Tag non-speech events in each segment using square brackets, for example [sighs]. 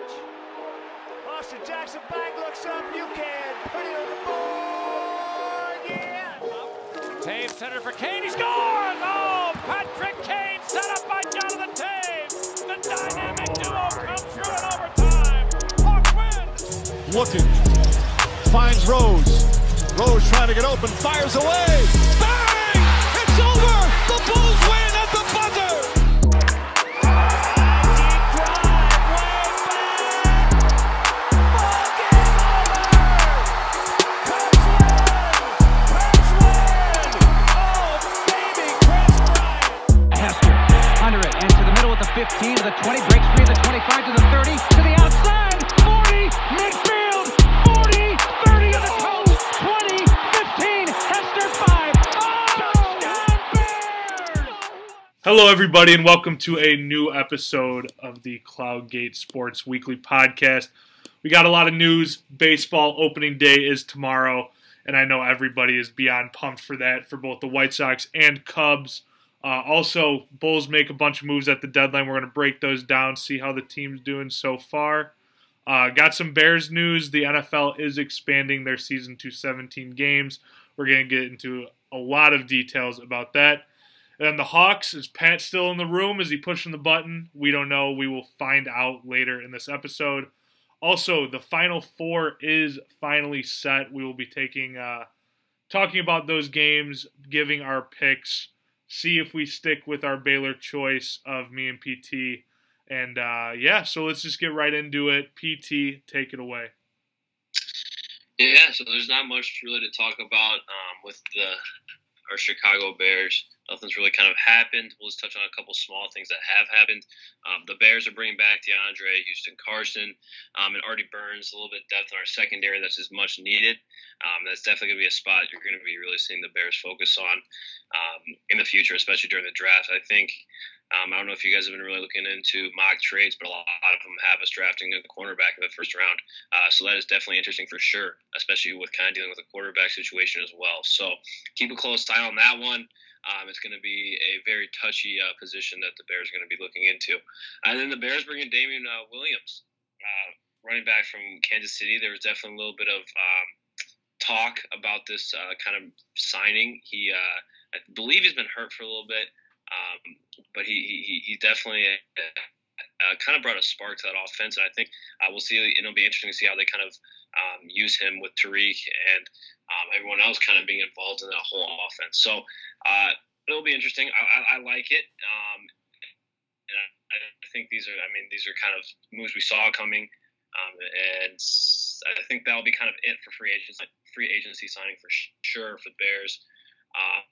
pitch. Austin Jackson back looks up. You can put it on the board. Yeah. Toews center for Kane. He scores! Oh, Patrick Kane set up by Jonathan Toews. The dynamic duo comes through in overtime. Hawks win. looking, finds Rose. Rose trying to get open, fires away. Hello, everybody, and welcome to a new episode of the Cloudgate Sports Weekly Podcast. We got a lot of news. Baseball opening day is tomorrow, and I know everybody is beyond pumped for that for both the White Sox and Cubs. Uh, also, Bulls make a bunch of moves at the deadline. We're going to break those down, see how the team's doing so far. Uh, got some Bears news. The NFL is expanding their season to 17 games. We're going to get into a lot of details about that. And the Hawks, is Pat still in the room? Is he pushing the button? We don't know. We will find out later in this episode. Also, the final four is finally set. We will be taking uh, talking about those games, giving our picks, see if we stick with our Baylor choice of me and PT. And uh, yeah, so let's just get right into it. PT, take it away. Yeah, so there's not much really to talk about um, with the our Chicago Bears. Nothing's really kind of happened. We'll just touch on a couple small things that have happened. Um, the Bears are bringing back DeAndre Houston Carson um, and Artie Burns. A little bit depth in our secondary that's as much needed. Um, that's definitely going to be a spot you're going to be really seeing the Bears focus on um, in the future, especially during the draft. I think um, I don't know if you guys have been really looking into mock trades, but a lot of them have us drafting a cornerback in the first round. Uh, so that is definitely interesting for sure, especially with kind of dealing with a quarterback situation as well. So keep a close eye on that one. Um, it's going to be a very touchy uh, position that the Bears are going to be looking into. And then the Bears bring in Damien uh, Williams, uh, running back from Kansas City. There was definitely a little bit of um, talk about this uh, kind of signing. He, uh, I believe, he's been hurt for a little bit. Um, but he, he, he definitely uh, kind of brought a spark to that offense, and I think uh, we'll see. It'll be interesting to see how they kind of um, use him with Tarik and um, everyone else kind of being involved in that whole offense. So uh, it'll be interesting. I, I, I like it, um, and I, I think these are. I mean, these are kind of moves we saw coming, um, and I think that'll be kind of it for free agency. Free agency signing for sure for the Bears. Uh,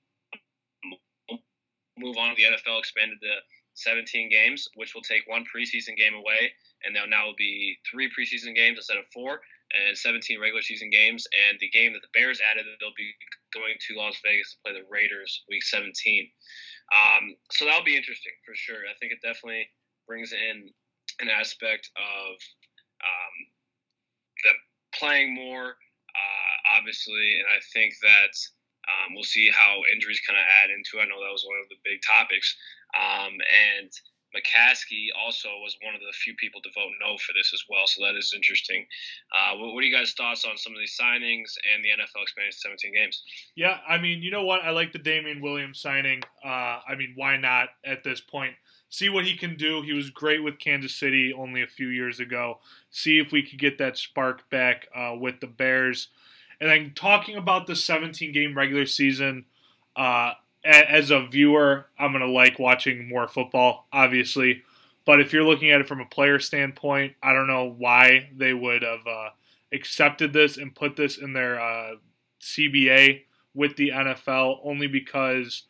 move on. The NFL expanded to 17 games, which will take one preseason game away, and now now will be three preseason games instead of four, and 17 regular season games. And the game that the Bears added, they'll be going to Las Vegas to play the Raiders week 17. Um, so that'll be interesting for sure. I think it definitely brings in an aspect of um, playing more, uh, obviously, and I think that. Um, we'll see how injuries kind of add into. it. I know that was one of the big topics. Um, and McCaskey also was one of the few people to vote no for this as well. So that is interesting. Uh, what, what, are you guys' thoughts on some of these signings and the NFL expanding to 17 games? Yeah, I mean, you know what? I like the Damien Williams signing. Uh, I mean, why not at this point? See what he can do. He was great with Kansas City only a few years ago. See if we could get that spark back uh, with the Bears. And then talking about the 17 game regular season, uh, as a viewer, I'm going to like watching more football, obviously. But if you're looking at it from a player standpoint, I don't know why they would have uh, accepted this and put this in their uh, CBA with the NFL, only because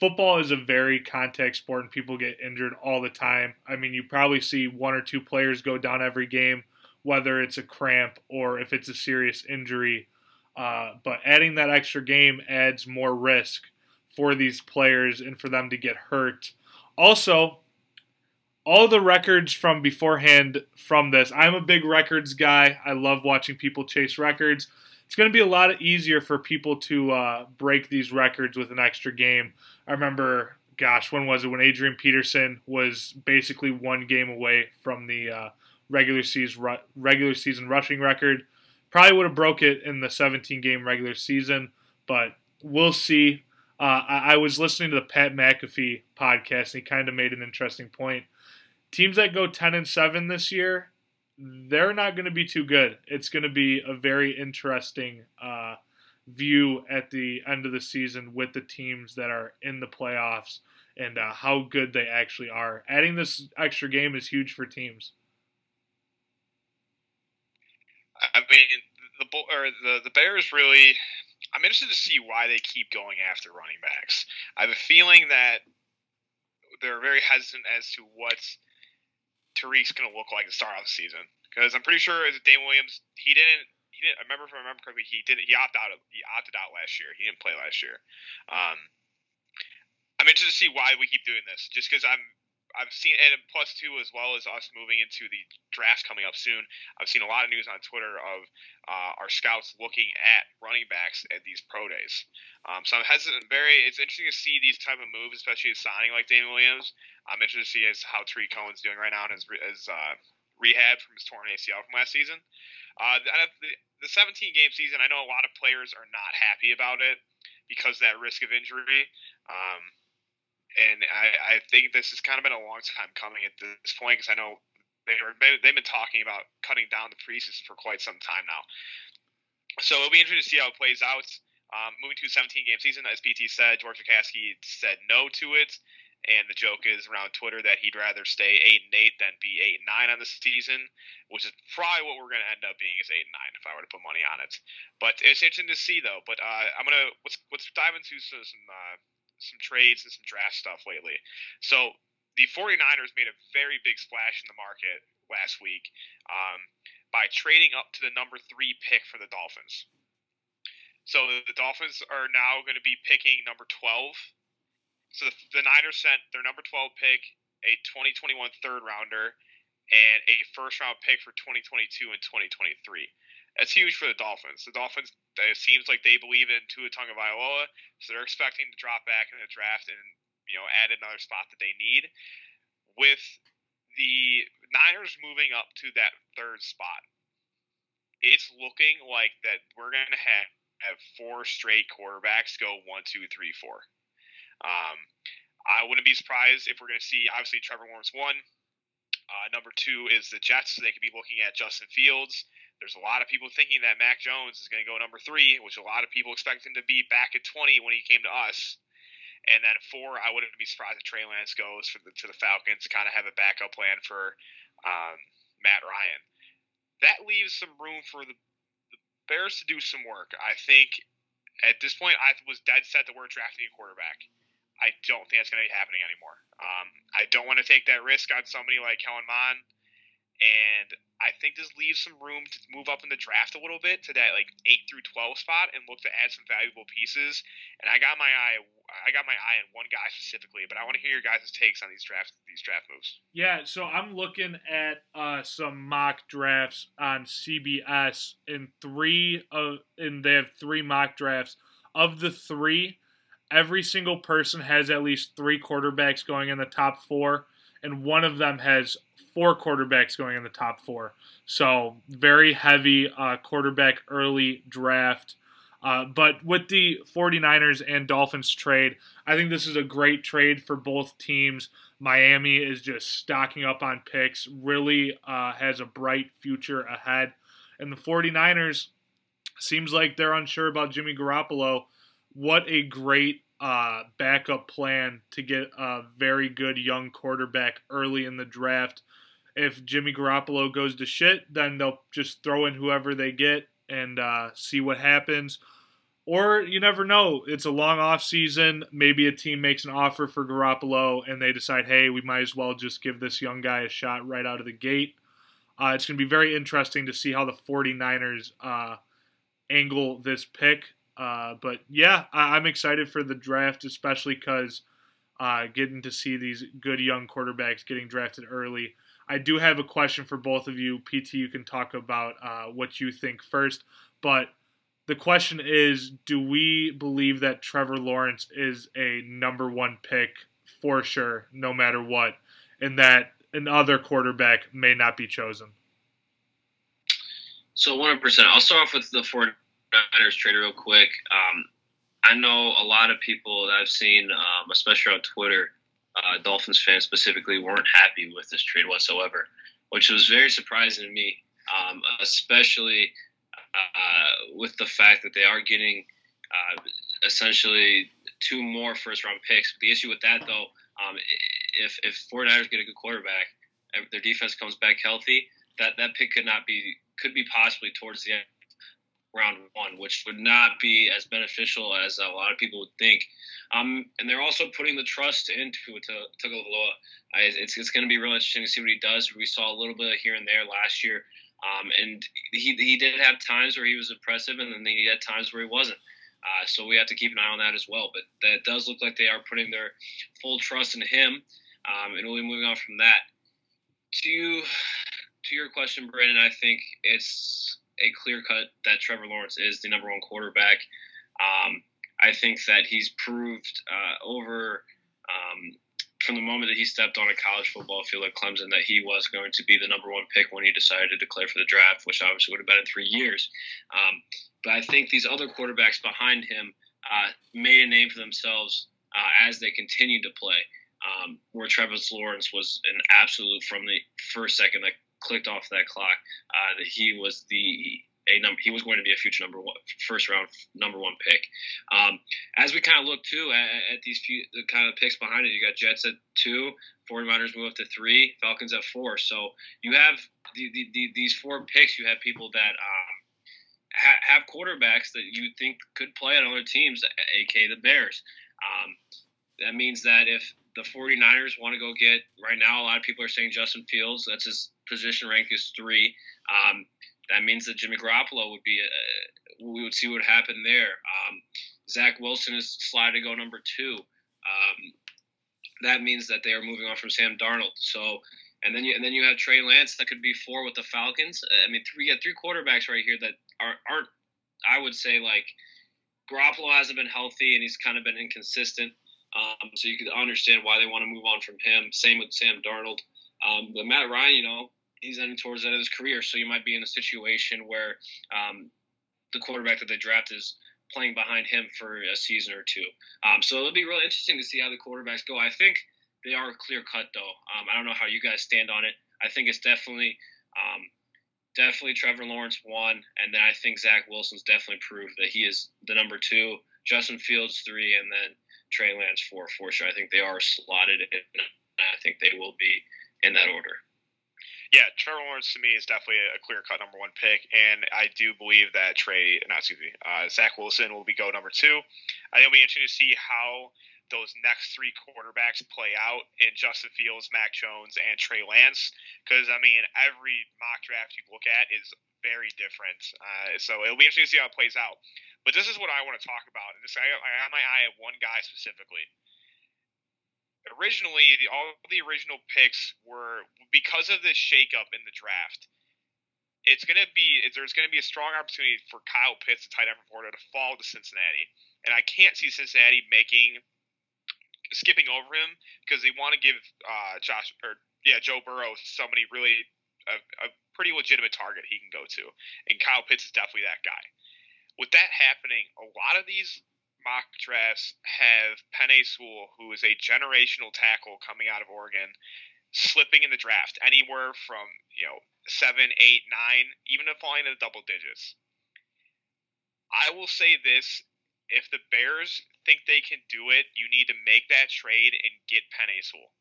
football is a very contact sport and people get injured all the time. I mean, you probably see one or two players go down every game, whether it's a cramp or if it's a serious injury. Uh, but adding that extra game adds more risk for these players and for them to get hurt. Also, all the records from beforehand from this, I'm a big records guy. I love watching people chase records. It's going to be a lot easier for people to uh, break these records with an extra game. I remember, gosh, when was it? When Adrian Peterson was basically one game away from the uh, regular season regular season rushing record. Probably would have broke it in the 17 game regular season, but we'll see. Uh, I, I, was listening to the Pat McAfee podcast, and he kind of made an interesting point. Teams that go 10 and 7 this year, they're not going to be too good. It's going to be a very interesting uh, view at the end of the season with the teams that are in the playoffs and uh, how good they actually are. Adding this extra game is huge for teams. I mean, the the the Bears really. I'm interested to see why they keep going after running backs. I have a feeling that they're very hesitant as to what Tarik's going to look like to start off the season because I'm pretty sure as Dane Williams, he didn't. He didn't. I remember if I remember correctly, he did. He opted out. Of, he opted out last year. He didn't play last year. Um, I'm interested to see why we keep doing this. Just because I'm I've seen, and plus two as well as us moving into the draft coming up soon. I've seen a lot of news on Twitter of uh, our scouts looking at running backs at these pro days. Um, so I'm hesitant. Very, it's interesting to see these type of moves, especially signing like Damon Williams. I'm interested to see as how Tarik Cohen's doing right now in his, his uh, rehab from his torn ACL from last season. Uh, the, the 17 game season, I know a lot of players are not happy about it because that risk of injury. Um, and I, I think this has kind of been a long time coming at this point because I know they were they've been talking about cutting down the preseason for quite some time now. So it'll be interesting to see how it plays out. Um, moving to a 17 game season, as PT said, George McCaskey said no to it, and the joke is around Twitter that he'd rather stay eight and eight than be eight and nine on the season, which is probably what we're going to end up being is eight and nine if I were to put money on it. But it's interesting to see though. But uh, I'm gonna let's let's dive into some uh, some trades and some draft stuff lately. So the 49ers made a very big splash in the market last week um, by trading up to the number three pick for the Dolphins. So the Dolphins are now going to be picking number 12. So the, the Niners sent their number 12 pick, a 2021 third rounder, and a first round pick for 2022 and 2023. That's huge for the Dolphins. The Dolphins, it seems like they believe in Tua Tagovailoa, so they're expecting to drop back in the draft and you know add another spot that they need. With the Niners moving up to that third spot, it's looking like that we're going to have, have four straight quarterbacks go one, two, three, four. Um, I wouldn't be surprised if we're going to see obviously Trevor Lawrence one. Uh, number two is the Jets. So they could be looking at Justin Fields. There's a lot of people thinking that Mac Jones is going to go number three, which a lot of people expect him to be back at 20 when he came to us. And then four, I wouldn't be surprised if Trey Lance goes for the, to the Falcons kind of have a backup plan for um, Matt Ryan. That leaves some room for the, the Bears to do some work. I think at this point, I was dead set that we're drafting a quarterback. I don't think that's going to be happening anymore. Um, I don't want to take that risk on somebody like Kellen Mond and I think this leaves some room to move up in the draft a little bit to that like eight through twelve spot and look to add some valuable pieces. And I got my eye, I got my eye on one guy specifically, but I want to hear your guys' takes on these drafts, these draft moves. Yeah, so I'm looking at uh, some mock drafts on CBS, in three of, and they have three mock drafts. Of the three, every single person has at least three quarterbacks going in the top four, and one of them has four quarterbacks going in the top four. So very heavy uh, quarterback early draft. Uh, but with the 49ers and Dolphins trade, I think this is a great trade for both teams. Miami is just stocking up on picks, really uh, has a bright future ahead. And the 49ers seems like they're unsure about Jimmy Garoppolo. What a great uh, backup plan to get a very good young quarterback early in the draft if Jimmy Garoppolo goes to shit, then they'll just throw in whoever they get and uh, see what happens. Or you never know. It's a long off season. Maybe a team makes an offer for Garoppolo and they decide, hey, we might as well just give this young guy a shot right out of the gate. Uh, it's going to be very interesting to see how the 49ers uh, angle this pick. Uh, but yeah, I- am excited for the draft, especially because uh, getting to see these good young quarterbacks getting drafted early I do have a question for both of you. PT, you can talk about uh, what you think first, but the question is do we believe that Trevor Lawrence is a number one pick for sure, no matter what, and that another quarterback may not be chosen? So 100%. I'll start off with the 49ers trade real quick. Um, I know a lot of people that I've seen, um, especially on Twitter, uh, Dolphins fans specifically, weren't happy with this trade whatsoever, which was very surprising to me, um, especially uh, with the fact that they are getting uh, essentially two more first round picks. But the issue with that, though, um, if if 49ers get a good quarterback, their defense comes back healthy, that that pick could not be could be possibly towards the end round one, which would not be as beneficial as a lot of people would think. Um, and they're also putting the trust into Tagovailoa. It's, it's going to be real interesting to see what he does. We saw a little bit here and there last year, um, and he, he did have times where he was impressive, and then he had times where he wasn't. Uh, so we have to keep an eye on that as well. But that does look like they are putting their full trust in him, um, and we'll be moving on from that. To to your question, Brandon, I think it's a clear cut that Trevor Lawrence is the number one quarterback. Um, I think that he's proved uh, over um, from the moment that he stepped on a college football field at Clemson that he was going to be the number one pick when he decided to declare for the draft, which obviously would have been in three years. Um, but I think these other quarterbacks behind him uh, made a name for themselves uh, as they continued to play. Um, where Travis Lawrence was an absolute from the first second that clicked off that clock uh, that he was the a number he was going to be a future number one first round number one pick. Um, as we kind of look too at, at, these few the kind of picks behind it, you got Jets at two, 49ers move up to three, Falcons at four. So you have the, the, the, these four picks. You have people that um, ha- have quarterbacks that you think could play on other teams, aka the Bears. Um, that means that if the 49ers want to go get right now, a lot of people are saying Justin Fields. That's his position rank is three. Um, that means that Jimmy Garoppolo would be. Uh, we would see what would happen there. Um, Zach Wilson is slide to go number two. Um, that means that they are moving on from Sam Darnold. So, and then you and then you have Trey Lance that could be four with the Falcons. I mean, three, we got three quarterbacks right here that are, aren't. I would say like Garoppolo hasn't been healthy and he's kind of been inconsistent. Um, so you could understand why they want to move on from him. Same with Sam Darnold. Um, but Matt Ryan, you know, he's ending towards the end of his career, so you might be in a situation where um, the quarterback that they draft is playing behind him for a season or two. Um, so it'll be really interesting to see how the quarterbacks go. I think they are clear cut though. Um, I don't know how you guys stand on it. I think it's definitely um, definitely Trevor Lawrence one, and then I think Zach Wilson's definitely proved that he is the number two. Justin Fields three, and then Trey Lance four for sure. I think they are slotted, and I think they will be in that order. Yeah, Trevor Lawrence to me is definitely a clear cut number one pick, and I do believe that Trey, not excuse me, uh, Zach Wilson will be go number two. I think it'll be interesting to see how those next three quarterbacks play out in Justin Fields, Mac Jones, and Trey Lance. Because I mean, every mock draft you look at is very different. Uh, so it'll be interesting to see how it plays out. But this is what I want to talk about. And this, I, I have my eye at one guy specifically originally the, all the original picks were because of this shakeup in the draft. It's to be there's to be a strong opportunity for Kyle Pitts, the tight end from Florida, to fall to Cincinnati, and I can't see Cincinnati making skipping over him because they want to give uh, Josh or yeah Joe Burrow somebody really a, a pretty legitimate target he can go to, and Kyle Pitts is definitely that guy. With that happening, a lot of these mock drafts have Penei Sewell, who is a generational tackle coming out of Oregon, slipping in the draft anywhere from you know seven, eight, nine, even if falling into double digits. I will say this: if the Bears think they can do it, you need to make that trade and get Penei Sewell.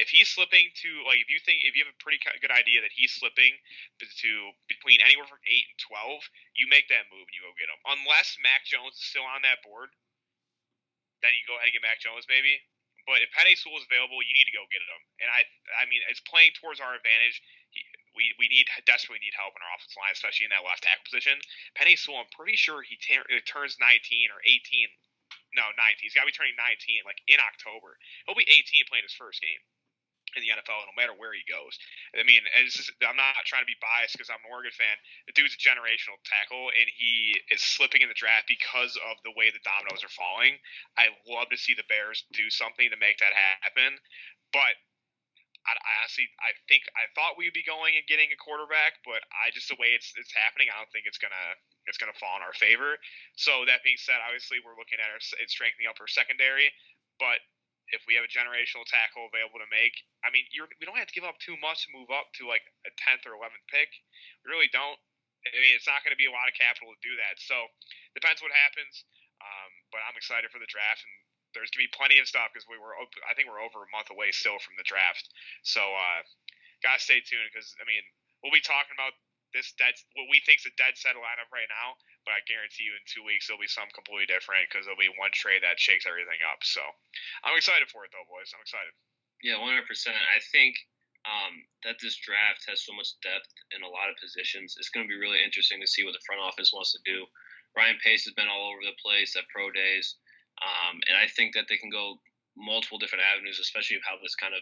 If he's slipping to like, if you think if you have a pretty good idea that he's slipping to between anywhere from eight and twelve, you make that move and you go get him. Unless Mac Jones is still on that board, then you go ahead and get Mac Jones maybe. But if Penei Sewell is available, you need to go get him. And I, I mean, it's playing towards our advantage. We, we need desperately need help in our offensive line, especially in that left tackle position. Penei Sewell, I'm pretty sure he t- turns 19 or 18. No, 19. He's got to be turning 19 like in October. He'll be 18 playing his first game in the NFL, no matter where he goes. I mean, just, I'm not trying to be biased because I'm an Oregon fan. The dude's a generational tackle, and he is slipping in the draft because of the way the dominoes are falling. I love to see the Bears do something to make that happen, but I, I honestly, I think I thought we'd be going and getting a quarterback, but I just the way it's it's happening, I don't think it's gonna it's gonna fall in our favor. So that being said, obviously we're looking at our it's strengthening up our secondary, but if we have a generational tackle available to make, I mean, you're, we don't have to give up too much to move up to like a tenth or eleventh pick. We really don't. I mean, it's not going to be a lot of capital to do that. So depends what happens. Um, but I'm excited for the draft, and there's gonna be plenty of stuff because we were I think we're over a month away still from the draft. So uh, gotta stay tuned because I mean we'll be talking about this dead what we think's a dead set lineup right now, but I guarantee you in two weeks there'll be something completely different because there'll be one trade that shakes everything up. So I'm excited for it though, boys. I'm excited. Yeah, 100. percent I think um, that this draft has so much depth in a lot of positions. It's going to be really interesting to see what the front office wants to do. Ryan Pace has been all over the place at pro days. Um, and I think that they can go multiple different avenues, especially how this kind of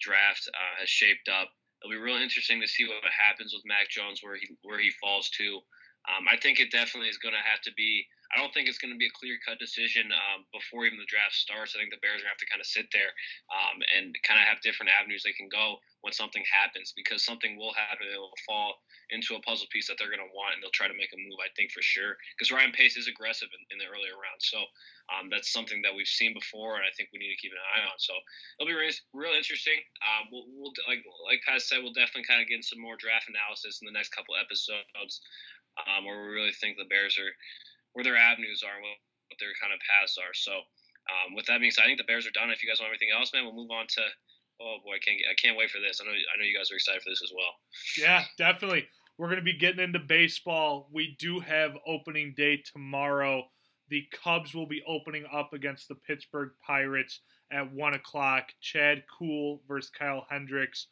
draft uh, has shaped up. It'll be really interesting to see what happens with Mac Jones, where he where he falls to. Um, I think it definitely is going to have to be. I don't think it's going to be a clear cut decision um, before even the draft starts. I think the Bears are going to have to kind of sit there um, and kind of have different avenues they can go when something happens because something will happen. It will fall into a puzzle piece that they're going to want and they'll try to make a move, I think, for sure. Because Ryan Pace is aggressive in, in the earlier rounds. So um, that's something that we've seen before and I think we need to keep an eye on. So it'll be real interesting. Um, we'll, we'll, like, like Pat said, we'll definitely kind of get some more draft analysis in the next couple episodes um, where we really think the Bears are where their avenues are what, what their kind of paths are. So, um, with that being said, I think the Bears are done. If you guys want everything else, man, we'll move on to. Oh boy, I can't I can't wait for this. I know I know you guys are excited for this as well. Yeah, definitely. We're going to be getting into baseball. We do have opening day tomorrow. The Cubs will be opening up against the Pittsburgh Pirates at one o'clock. Chad Kuhl versus Kyle Hendricks.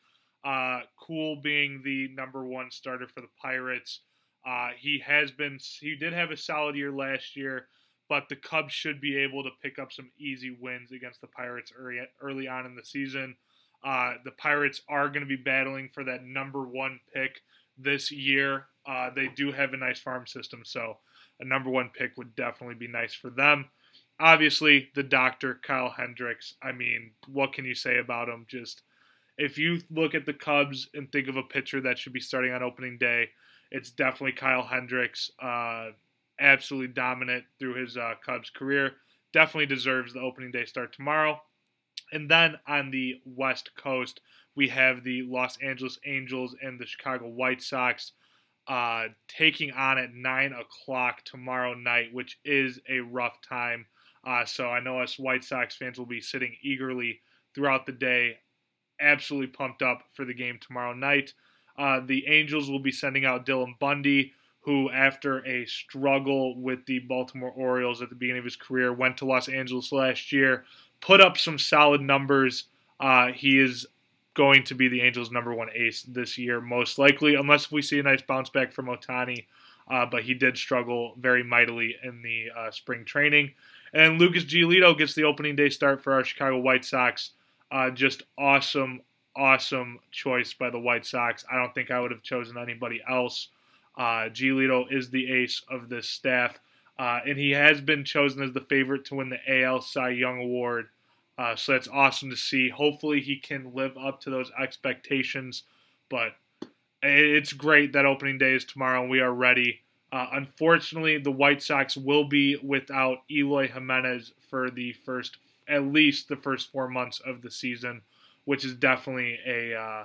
Uh, Kuhl being the number one starter for the Pirates. Uh, he has been, he did have a solid year last year, but the Cubs should be able to pick up some easy wins against the Pirates early, early on in the season. Uh, the Pirates are going to be battling for that number one pick this year. Uh, they do have a nice farm system, so a number one pick would definitely be nice for them. Obviously, the doctor, Kyle Hendricks. I mean, what can you say about him? Just if you look at the Cubs and think of a pitcher that should be starting on opening day, it's definitely Kyle Hendricks. Uh, absolutely dominant through his uh, Cubs career. Definitely deserves the opening day start tomorrow. And then on the West Coast, we have the Los Angeles Angels and the Chicago White Sox uh, taking on at 9 o'clock tomorrow night, which is a rough time. Uh, so I know us White Sox fans will be sitting eagerly throughout the day, absolutely pumped up for the game tomorrow night. Uh, the Angels will be sending out Dylan Bundy, who, after a struggle with the Baltimore Orioles at the beginning of his career, went to Los Angeles last year, put up some solid numbers. Uh, he is going to be the Angels' number one ace this year, most likely, unless we see a nice bounce back from Ohtani. Uh, but he did struggle very mightily in the uh, spring training. And Lucas Giolito gets the opening day start for our Chicago White Sox. Uh, just awesome, awesome choice by the White Sox. I don't think I would have chosen anybody else. Uh, Giolito is the ace of this staff, uh, and he has been chosen as the favorite to win the AL Cy Young Award. Uh, so that's awesome to see. Hopefully, he can live up to those expectations. But it's great that opening day is tomorrow, and we are ready. Uh, unfortunately, the White Sox will be without Eloy Jimenez for the first, at least the first four months of the season which is definitely a uh,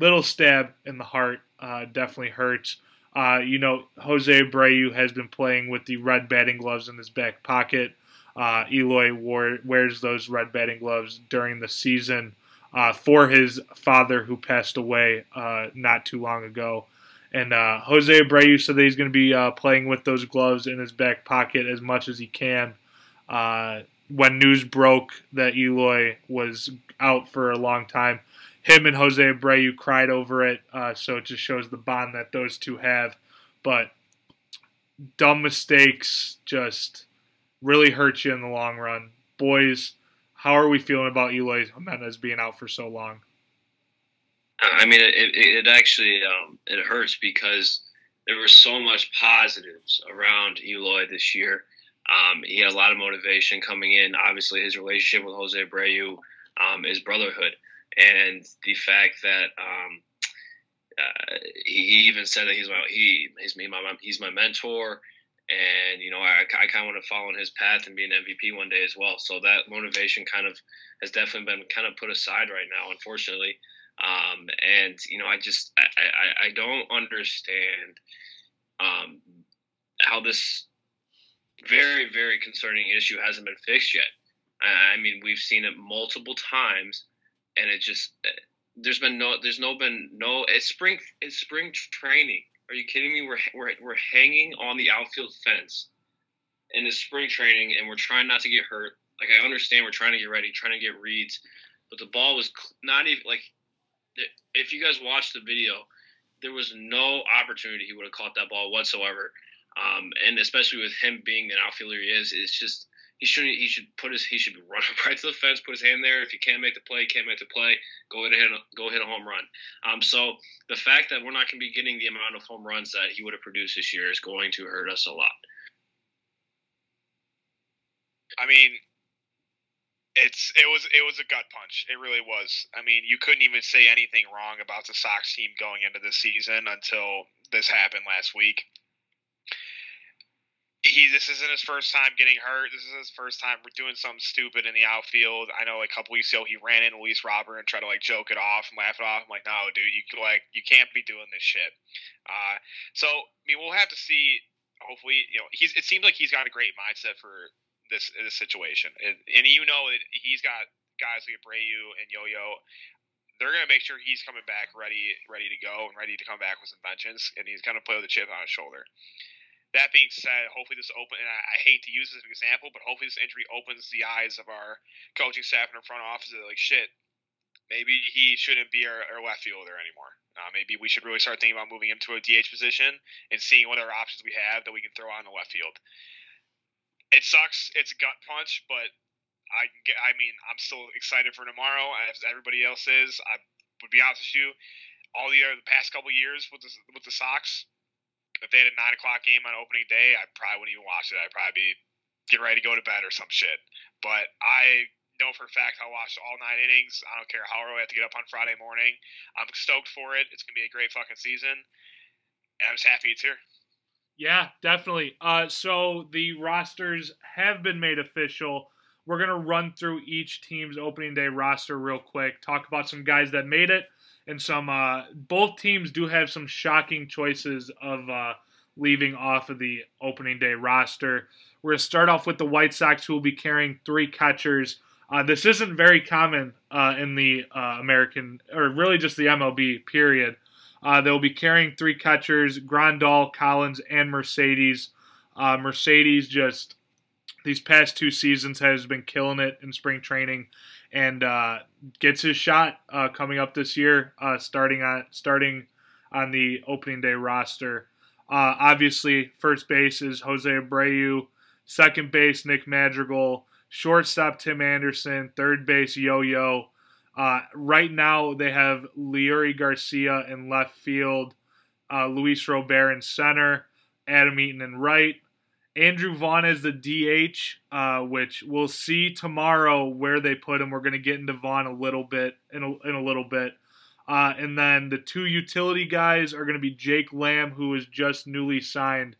little stab in the heart. Uh, definitely hurts. Uh, you know, Jose Abreu has been playing with the red batting gloves in his back pocket. Uh, Eloy wore, wears those red batting gloves during the season uh, for his father, who passed away uh, not too long ago. And Jose Abreu said that he's going to be playing with those gloves in his back pocket as much as he can when news broke that Eloy was out for a long time, him and Jose Abreu cried over it. Uh, so it just shows the bond that those two have. But dumb mistakes just really hurt you in the long run. Boys, how are we feeling about Eloy Jimenez being out for so long? I mean, it, it, actually um, it hurts because there was so much positives around Eloy this year. Um, he had a lot of motivation coming in. Obviously, his relationship with Jose Abreu um, is brotherhood. and the fact that um, uh, he even said that he's my he he's me my he's my mentor, and you know I, I kind of want to follow in his path and be an MVP one day as well. So that motivation kind of has definitely been kind of put aside right now, unfortunately. Um, and you know I just I, I, I don't understand um, how this very very concerning issue hasn't been fixed yet. I mean we've seen it multiple times, and it just there's been no there's no been no it's spring it's spring training. Are you kidding me? We're we're we're hanging on the outfield fence in the spring training, and we're trying not to get hurt. Like I understand, we're trying to get ready, trying to get reads, but the ball was not even like. If you guys watched the video, there was no opportunity he would have caught that ball whatsoever. Um, and especially with him being an outfielder he is, it's just he shouldn't. He should put his. He should run [laughs] right to the fence, put his hand there. If he can't make the play, can't make the play, go ahead and hit, go hit a home run. Um, so the fact that we're not going to be getting the amount of home runs that he would have produced this year is going to hurt us a lot. I mean, it's it was it was a gut punch. It really was. I mean, you couldn't even say anything wrong about the Sox team going into the season until this happened last week he this isn't his first time getting hurt. This is his first time doing something stupid in the outfield. I know a couple weeks ago he ran into Luis Robert and tried to like joke it off and laugh it off. I'm like, no, dude, you like you can't be doing this shit. Uh, so I mean, we'll have to see. Hopefully, you know, he's. It seems like he's got a great mindset for this this situation, and, and you know he's got guys like Abreu and Yo-Yo. They're gonna make sure he's coming back ready, ready to go, and ready to come back with some vengeance, and he's gonna play with a chip on his shoulder. That being said, hopefully this open, and I, I, hate to use this as an example, but hopefully this injury opens the eyes of our coaching staff and our front office. That like, shit, maybe he shouldn't be our, our left fielder anymore. Uh, maybe we should really start thinking about moving him to a DH position and seeing what other options we have that we can throw on the left field. It sucks. It's a gut punch, but I get. I mean, I'm still excited for tomorrow, as everybody else is. I would be honest with you, all the, other, the past couple years with the with the Sox, if they had a nine o'clock game on opening day, I probably wouldn't even watch it. I'd probably be getting ready to go to bed or some shit. But I know for a fact I'll watch all nine innings. I don't care how early I have to get up on Friday morning. I'm stoked for it. It's gonna be a great fucking season. And I'm just happy it's here. Yeah, definitely. Uh, so the rosters have been made official. We're gonna run through each team's opening day roster real quick. Talk about some guys that made it and some. Uh, both teams do have some shocking choices of uh, leaving off of the opening day roster. We're going to start off with the White Sox, who will be carrying three catchers. Uh, this isn't very common uh, in the uh, American, or really just the MLB, period. Uh, they'll be carrying three catchers Grandal, Collins, and Mercedes. Mercedes just, these past two seasons, has been killing it in spring training and uh, gets his shot uh, coming up this year, uh, starting on starting on the opening day roster. Uh, obviously, first base is Jose Abreu, second base Nick Madrigal, shortstop Tim Anderson, third base Yo-Yo. Uh, right now, they have Leury Garcia in left field, uh, Luis Robert in center, Adam Eaton in right, Andrew Vaughn is the DH, uh, which we'll see tomorrow where they put him. We're going to get into Vaughn a little bit in a, in a little bit. Uh, and then the two utility guys are going to be Jake Lamb, who is just newly signed.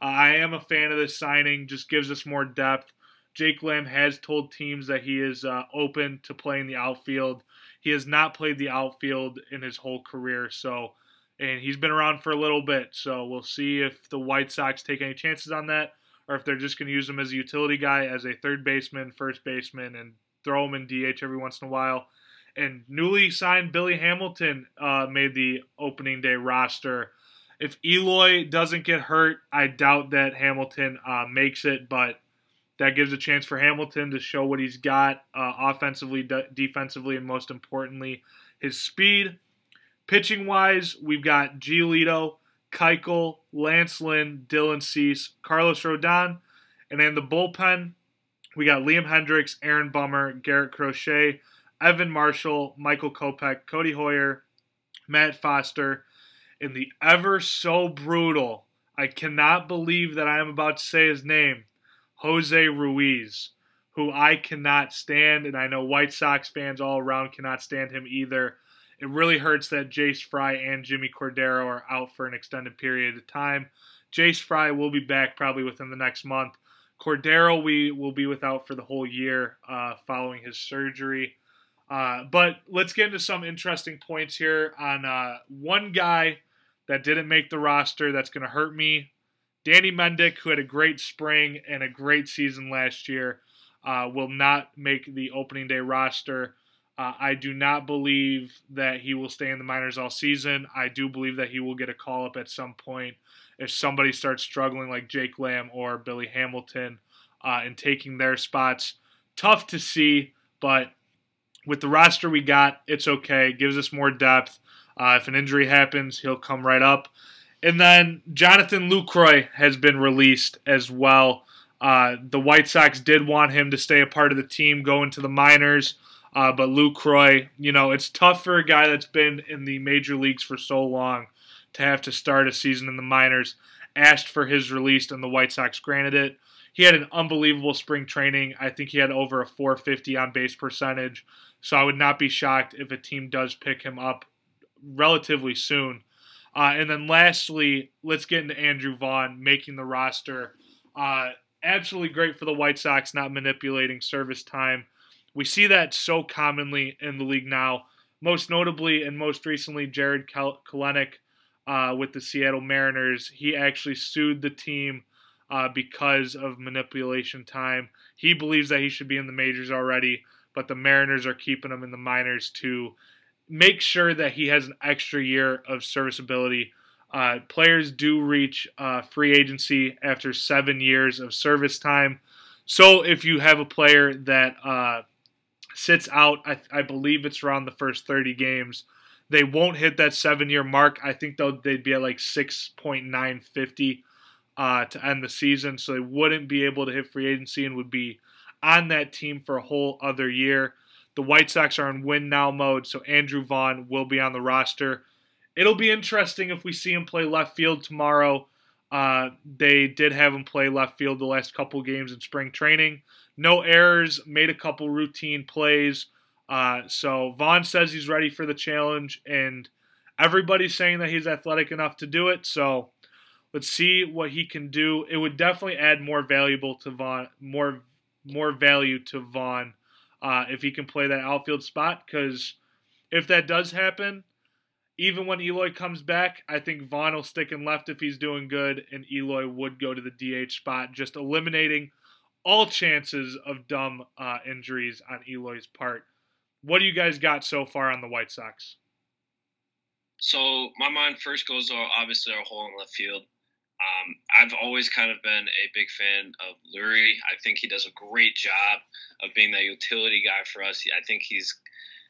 Uh, I am a fan of this signing, just gives us more depth. Jake Lamb has told teams that he is uh, open to playing the outfield. He has not played the outfield in his whole career, so and he's been around for a little bit. So we'll see if the White Sox take any chances on that or if they're just going to use him as a utility guy, as a third baseman, first baseman, and throw him in DH every once in a while. And newly signed Billy Hamilton uh, made the opening day roster. If Eloy doesn't get hurt, I doubt that Hamilton uh, makes it, but that gives a chance for Hamilton to show what he's got uh, offensively, de- defensively, and most importantly, his speed. Pitching wise, we've got Giolito, Keuchel, Lance Lynn, Dylan Cease, Carlos Rodon. And in the bullpen, we got Liam Hendriks, Aaron Bummer, Garrett Crochet, Evan Marshall, Michael Kopech, Codi Heuer, Matt Foster. and the ever so brutal, I cannot believe that I am about to say his name, Jose Ruiz, who I cannot stand, and I know White Sox fans all around cannot stand him either. It really hurts that Jace Fry and Jimmy Cordero are out for an extended period of time. Jace Fry will be back probably within the next month. Cordero, we will be without for the whole year uh, following his surgery. Uh, but let's get into some interesting points here on uh, one guy that didn't make the roster that's going to hurt me. Danny Mendick, who had a great spring and a great season last year, uh, will not make the opening day roster. Uh, I do not believe that he will stay in the minors all season. I do believe that he will get a call up at some point if somebody starts struggling like Jake Lamb or Billy Hamilton uh, and taking their spots. Tough to see, but with the roster we got, it's okay. It gives us more depth. Uh, if an injury happens, he'll come right up. And then Jonathan Lucroy has been released as well. Uh, the White Sox did want him to stay a part of the team, go into the minors. Uh, but Lucroy, you know, it's tough for a guy that's been in the major leagues for so long to have to start a season in the minors. Asked for his release, and the White Sox granted it. He had an unbelievable spring training. I think he had over a 450 on base percentage. So I would not be shocked if a team does pick him up relatively soon. Uh, and then lastly, let's get into Andrew Vaughn making the roster. Uh, absolutely great for the White Sox not manipulating service time. We see that so commonly in the league now, most notably and most recently, Jarred Kelenic uh, with the Seattle Mariners. He actually sued the team uh, because of manipulation time. He believes that he should be in the majors already, but the Mariners are keeping him in the minors to make sure that he has an extra year of serviceability. Uh, players do reach uh, free agency after seven years of service time. So if you have a player that uh, sits out. I, I believe it's around the first 30 games. They won't hit that seven year mark. I think they'll, they'd be at like 6.950 uh, to end the season. So they wouldn't be able to hit free agency and would be on that team for a whole other year. The White Sox are in win now mode, so Andrew Vaughn will be on the roster. It'll be interesting if we see him play left field tomorrow. Uh, they did have him play left field the last couple games in spring training. No errors, made a couple routine plays. Uh, so Vaughn says he's ready for the challenge, and everybody's saying that he's athletic enough to do it. So let's see what he can do. It would definitely add more valuable to Vaughn, more more value to Vaughn uh, if he can play that outfield spot. Because if that does happen, even when Eloy comes back, I think Vaughn will stick in left if he's doing good, and Eloy would go to the DH spot, just eliminating all chances of dumb uh, injuries on Eloy's part. What do you guys got so far on the White Sox? So my mind first goes to obviously our hole in left field. Um, I've always kind of been a big fan of Leury. I think he does a great job of being that utility guy for us. I think he's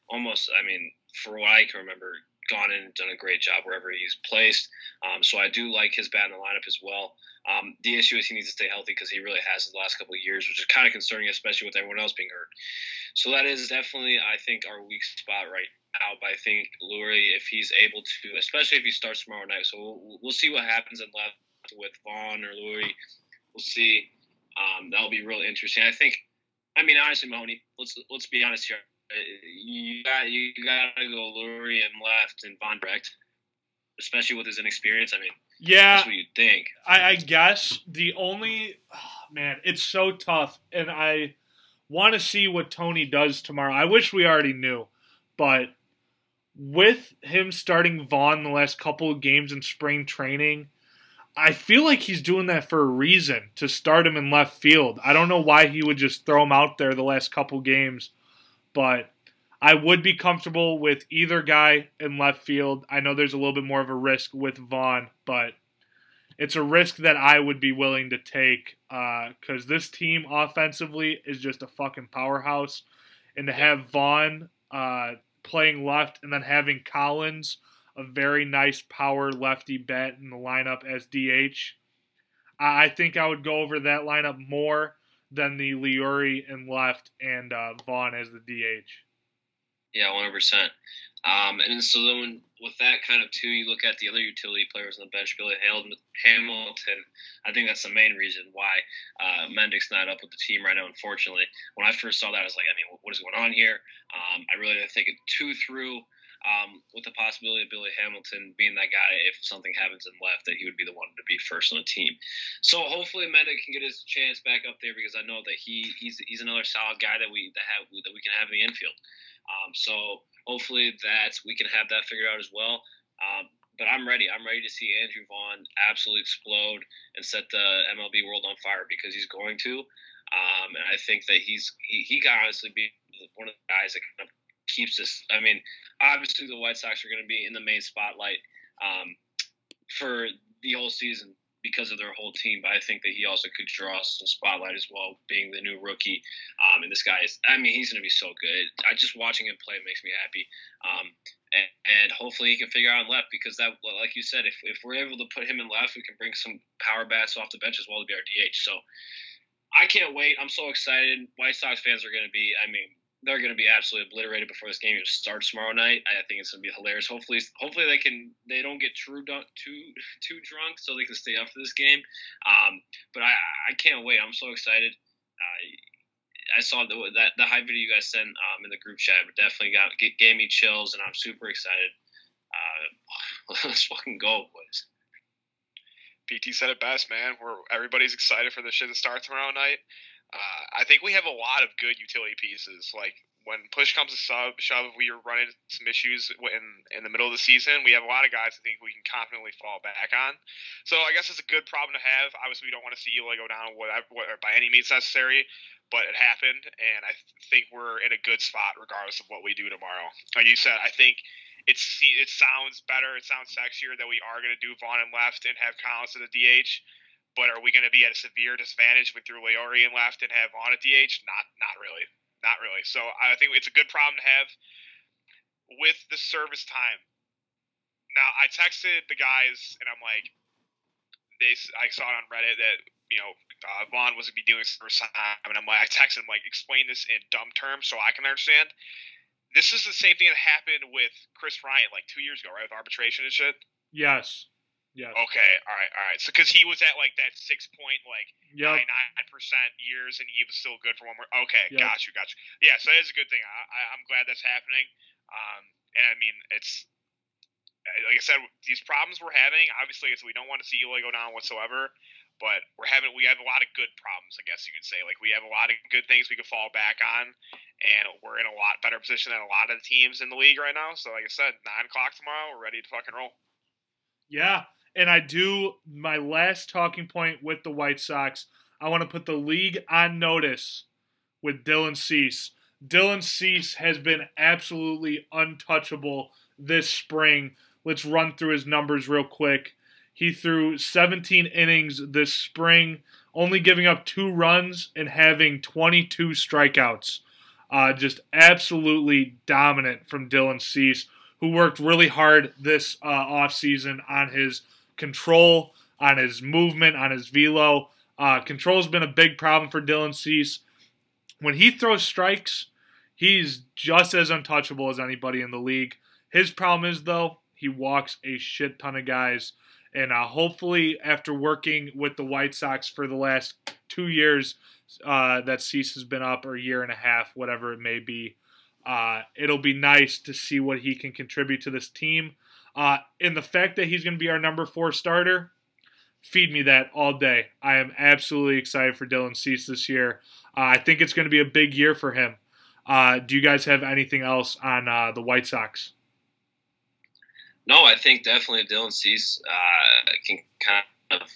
almost, I mean, for what I can remember, gone in and done a great job wherever he's placed. Um, so I do like his bat in the lineup as well. Um, the issue is he needs to stay healthy because he really has the last couple of years, which is kind of concerning, especially with everyone else being hurt. So that is definitely, I think, our weak spot right now. But I think Leury, if he's able to, especially if he starts tomorrow night, so we'll, we'll see what happens in left with Vaughn or Leury. We'll see. Um, that'll be really interesting. I think. I mean, honestly, Mahoney. Let's let's be honest here. You got you got to go Leury and left and Vaughn Brecht, especially with his inexperience. I mean, yeah, that's what you'd think. I, I guess the only oh, man, it's so tough, and I want to see what Tony does tomorrow. I wish we already knew, but with him starting Vaughn the last couple of games in spring training, I feel like he's doing that for a reason to start him in left field. I don't know why he would just throw him out there the last couple games, but I would be comfortable with either guy in left field. I know there's a little bit more of a risk with Vaughn, but it's a risk that I would be willing to take because uh, this team offensively is just a fucking powerhouse. And to have Vaughn uh, playing left and then having Collins, a very nice power lefty bat in the lineup as DH, I think I would go over that lineup more than the Leury in left and uh, Vaughn as the DH. Yeah, one hundred percent. Um, and so then with that kind of too, you look at the other utility players on the bench, Billy Hamilton. I think that's the main reason why uh, Mendick's not up with the team right now. Unfortunately, when I first saw that, I was like, I mean, what is going on here? Um, I really didn't think it too through. Um, with the possibility of Billy Hamilton being that guy, if something happens in left, that he would be the one to be first on the team. So hopefully Mendick can get his chance back up there because I know that he he's, he's another solid guy that we that have that we can have in the infield. Um, so hopefully that we can have that figured out as well. Um, but I'm ready. I'm ready to see Andrew Vaughn absolutely explode and set the MLB world on fire because he's going to. Um, and I think that he's he, he can honestly be one of the guys that kind of keeps this. I mean, obviously the White Sox are going to be in the main spotlight um, for the whole season because of their whole team. But I think that he also could draw some spotlight as well, being the new rookie. Um, and this guy is, I mean, he's going to be so good. I just watching him play makes me happy. Um, and, and, hopefully he can figure out on left because that, like you said, if, if we're able to put him in left, we can bring some power bats off the bench as well to be our DH. So I can't wait. I'm so excited. White Sox fans are going to be, I mean, they're going to be absolutely obliterated before this game even starts tomorrow night. I think it's going to be hilarious. Hopefully, hopefully they can they don't get too too too drunk so they can stay up for this game. Um, but I I can't wait. I'm so excited. Uh, I saw the that the high video you guys sent um, in the group chat definitely got gave me chills, and I'm super excited. Uh, [laughs] let's fucking go, boys. PT said it best, man. We're everybody's excited for the shit to start tomorrow night. Uh, I think we have a lot of good utility pieces. Like when push comes to sub, shove, we are running some issues in in the middle of the season. We have a lot of guys I think we can confidently fall back on. So I guess it's a good problem to have. Obviously, we don't want to see Eloy go down whatever, by any means necessary, but it happened, and I think we're in a good spot regardless of what we do tomorrow. Like you said, I think it's it sounds better, it sounds sexier that we are going to do Vaughn and left and have Collins to the DH but are we going to be at a severe disadvantage with Drew Leury left and have on a DH? Not, not really, not really. So I think it's a good problem to have with the service time. Now I texted the guys and I'm like, they I saw it on Reddit that you know uh, Vaughn was going to be doing service time, and I'm like, I texted him like, explain this in dumb terms so I can understand. This is the same thing that happened with Kris Bryant like two years ago, right? With arbitration and shit. Yes. Yeah. Okay. All right. All right. So because he was at like that six point like nine nine percent years, and he was still good for one more. Okay. Yep. Got you. Got you. Yeah. So that's a good thing. I, I am glad that's happening. Um, and I mean it's like I said, these problems we're having. Obviously, we don't want to see Eloy go down whatsoever. But we're having we have a lot of good problems, I guess you could say. Like we have a lot of good things we could fall back on, and we're in a lot better position than a lot of the teams in the league right now. So, like I said, nine o'clock tomorrow, we're ready to fucking roll. Yeah, and I do my last talking point with the White Sox. I want to put the league on notice with Dylan Cease. Dylan Cease has been absolutely untouchable this spring. Let's run through his numbers real quick. He threw 17 innings this spring, only giving up two runs and having 22 strikeouts. Uh, just absolutely dominant from Dylan Cease, who worked really hard this uh, offseason on his control, on his movement, on his velo. Uh, control's been a big problem for Dylan Cease. When he throws strikes, he's just as untouchable as anybody in the league. His problem is, though, he walks a shit ton of guys. And uh, hopefully, after working with the White Sox for the last two years uh, that Cease has been up, or a year and a half, whatever it may be, uh, it'll be nice to see what he can contribute to this team. Uh, and the fact that he's going to be our number four starter, feed me that all day. I am absolutely excited for Dylan Cease this year. Uh, I think it's going to be a big year for him. Uh, do you guys have anything else on uh, the White Sox? No, I think definitely Dylan Cease uh, can kind of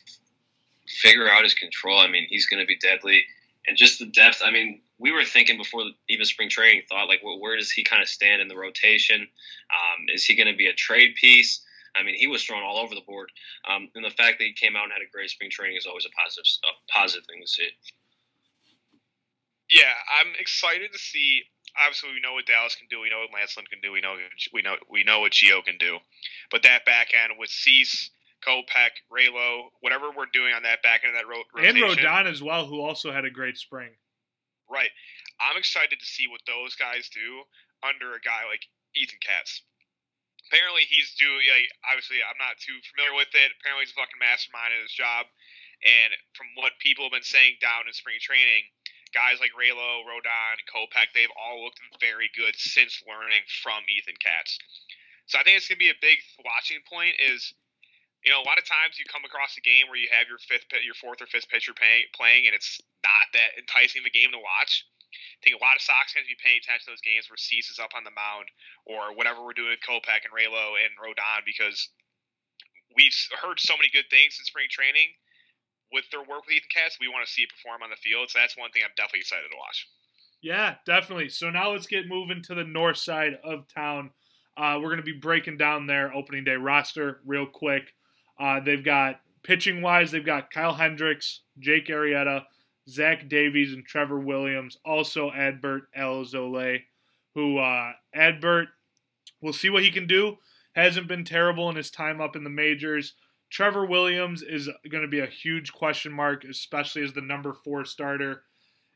figure out his control. I mean, he's going to be deadly. And just the depth, I mean, we were thinking before even spring training thought like well, where does he kind of stand in the rotation um, is he going to be a trade piece I mean, he was thrown all over the board, um, and the fact that he came out and had a great spring training is always a positive, a positive thing to see. Yeah, I'm excited to see. Obviously, we know what Dallas can do. We know what Lance Lynn can do. We know we know we know what Gio can do. But that back end with Cease, Kopech, Raylo, whatever we're doing on that back end of that ro- rotation, and Rodon as well, who also had a great spring. Right. I'm excited to see what those guys do. under a guy like Ethan Katz. Apparently, he's doing. Like, obviously, I'm not too familiar with it. Apparently, he's a fucking mastermind in his job. And from what people have been saying down in spring training, guys like Raylo, Rodon, Kopech, they've all looked very good since learning from Ethan Katz. So I think it's gonna be a big watching point. Is you know a lot of times you come across a game where you have your fifth, your fourth or fifth pitcher pay, playing, and it's not that enticing of a game to watch. I think a lot of Sox fans be paying attention to those games where Cease is up on the mound or whatever we're doing with Kopech and Raylo and Rodon because we've heard so many good things in spring training with their work with Ethan Katz. We want to see it perform on the field, so that's one thing I'm definitely excited to watch. Yeah, definitely. So now let's get moving to the north side of town. Uh, we're going to be breaking down their opening day roster real quick. Uh, they've got pitching wise, they've got Kyle Hendricks, Jake Arrieta, Zach Davies, and Trevor Williams. Also, Adbert Alzolay, who uh, Adbert, we'll see what he can do. Hasn't been terrible in his time up in the majors. Trevor Williams is going to be a huge question mark, especially as the number four starter.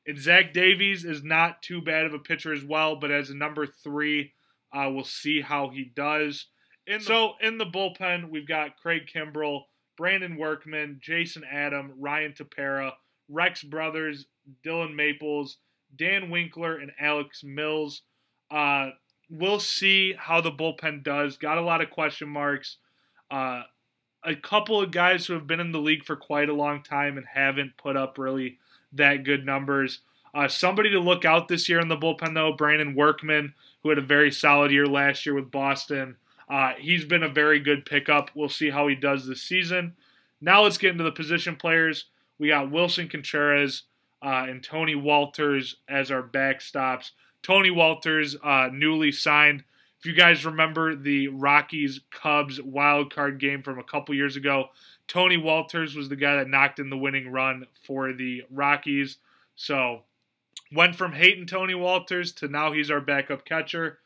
And Zach Davies is not too bad of a pitcher as well, but as a number three, uh, we'll see how he does. In the, so in the bullpen, we've got Craig Kimbrel, Brandon Workman, Jason Adam, Ryan Tepera, Rex Brothers, Dylan Maples, Dan Winkler, and Alex Mills. Uh, we'll see how the bullpen does. Got a lot of question marks. Uh, a couple of guys who have been in the league for quite a long time and haven't put up really that good numbers. Uh, somebody to look out this year in the bullpen, though, Brandon Workman, who had a very solid year last year with Boston. Uh, he's been a very good pickup. We'll see how he does this season. Now let's get into the position players. We got Willson Contreras uh, and Tony Wolters as our backstops. Tony Wolters, uh, newly signed if you guys remember the Rockies Cubs wild card game from a couple years ago, Tony Wolters was the guy that knocked in the winning run for the Rockies. So went from hating Tony Wolters to now he's our backup catcher.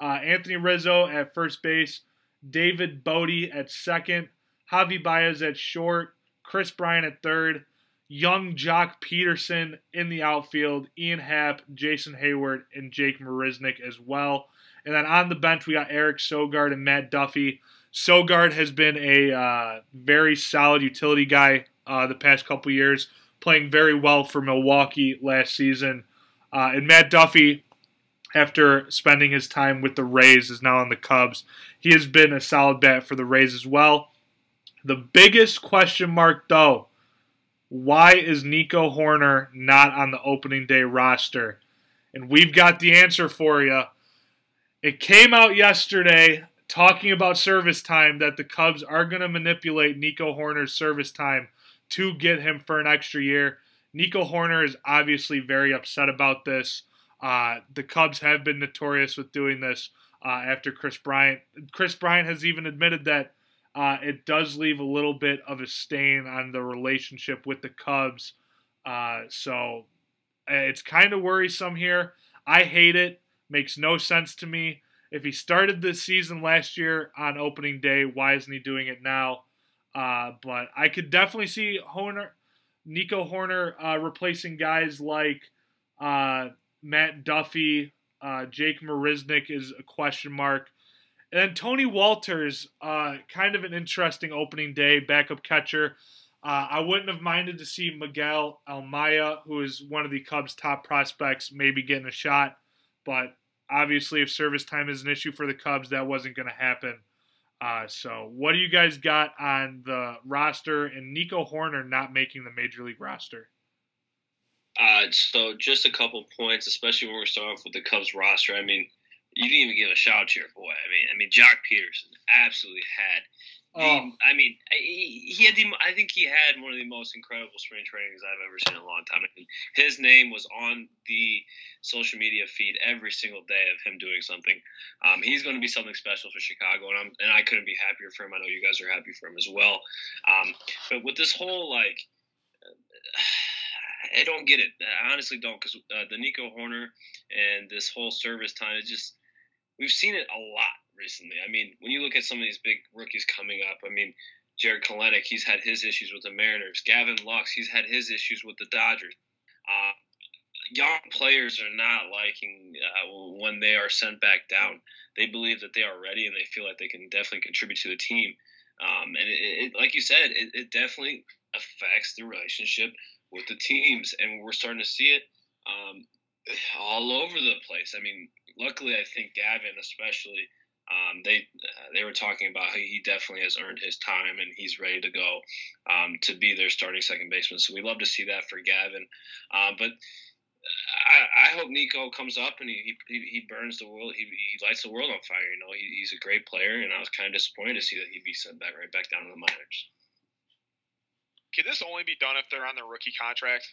Uh, Anthony Rizzo at first base, David Bote at second, Javi Baez at short, Kris Bryant at third, young Joc Pederson in the outfield, Ian Happ, Jason Heyward, and Jake Marisnick as well. And then on the bench, we got Eric Sogard and Matt Duffy. Sogard has been a uh, very solid utility guy uh, the past couple years, playing very well for Milwaukee last season. Uh, and Matt Duffy, after spending his time with the Rays, is now on the Cubs. He has been a solid bat for the Rays as well. The biggest question mark, though, why is Nico Hoerner not on the opening day roster? And we've got the answer for you. It came out yesterday talking about service time that the Cubs are going to manipulate Nico Hoerner's service time to get him for an extra year. Nico Hoerner is obviously very upset about this. Uh, the Cubs have been notorious with doing this uh, after Kris Bryant. Kris Bryant has even admitted that uh, it does leave a little bit of a stain on the relationship with the Cubs. Uh, so it's kind of worrisome here. I hate it. Makes no sense to me. If he started this season last year on opening day, why isn't he doing it now? Uh, but I could definitely see Hoerner, Nico Hoerner uh, replacing guys like Matt Duffy, uh, Jake Marisnick is a question mark. And then Tony Wolters, uh, kind of an interesting opening day backup catcher. Uh, I wouldn't have minded to see Miguel Amaya, who is one of the Cubs' top prospects, maybe getting a shot. But obviously, if service time is an issue for the Cubs, that wasn't going to happen. Uh, so, what do you guys got on the roster and Nico Hoerner not making the major league roster? Uh, so, just a couple points, especially when we start off with the Cubs roster. I mean, you didn't even give a shout out to your boy. I mean, I mean, Joc Pederson absolutely had Oh. I mean, he, he, had the. I think he had one of the most incredible spring trainings I've ever seen in a long time. I mean, his name was on the social media feed every single day of him doing something. Um, he's going to be something special for Chicago, and I'm and I couldn't be happier for him. I know you guys are happy for him as well. Um, but with this whole like. I don't get it. I honestly don't, because uh, the Nico Hoerner and this whole service time, it just we've seen it a lot recently. I mean, when you look at some of these big rookies coming up, I mean, Jarred Kelenic, he's had his issues with the Mariners. Gavin Lux, he's had his issues with the Dodgers. Uh, young players are not liking uh, when they are sent back down. They believe that they are ready and they feel like they can definitely contribute to the team. Um, and it, it, like you said, it, it, definitely affects the relationship with the teams, and we're starting to see it um, all over the place. I mean, luckily, I think Gavin, especially, um, they uh, they were talking about how he definitely has earned his time and he's ready to go um, to be their starting second baseman. So we love to see that for Gavin. Uh, but I, I, hope Nico comes up and he, he, he burns the world. He, he lights the world on fire. You know, he, he's a great player, and I was kind of disappointed to see that he'd be sent back right back down to the minors. Can this only be done if they're on their rookie contract?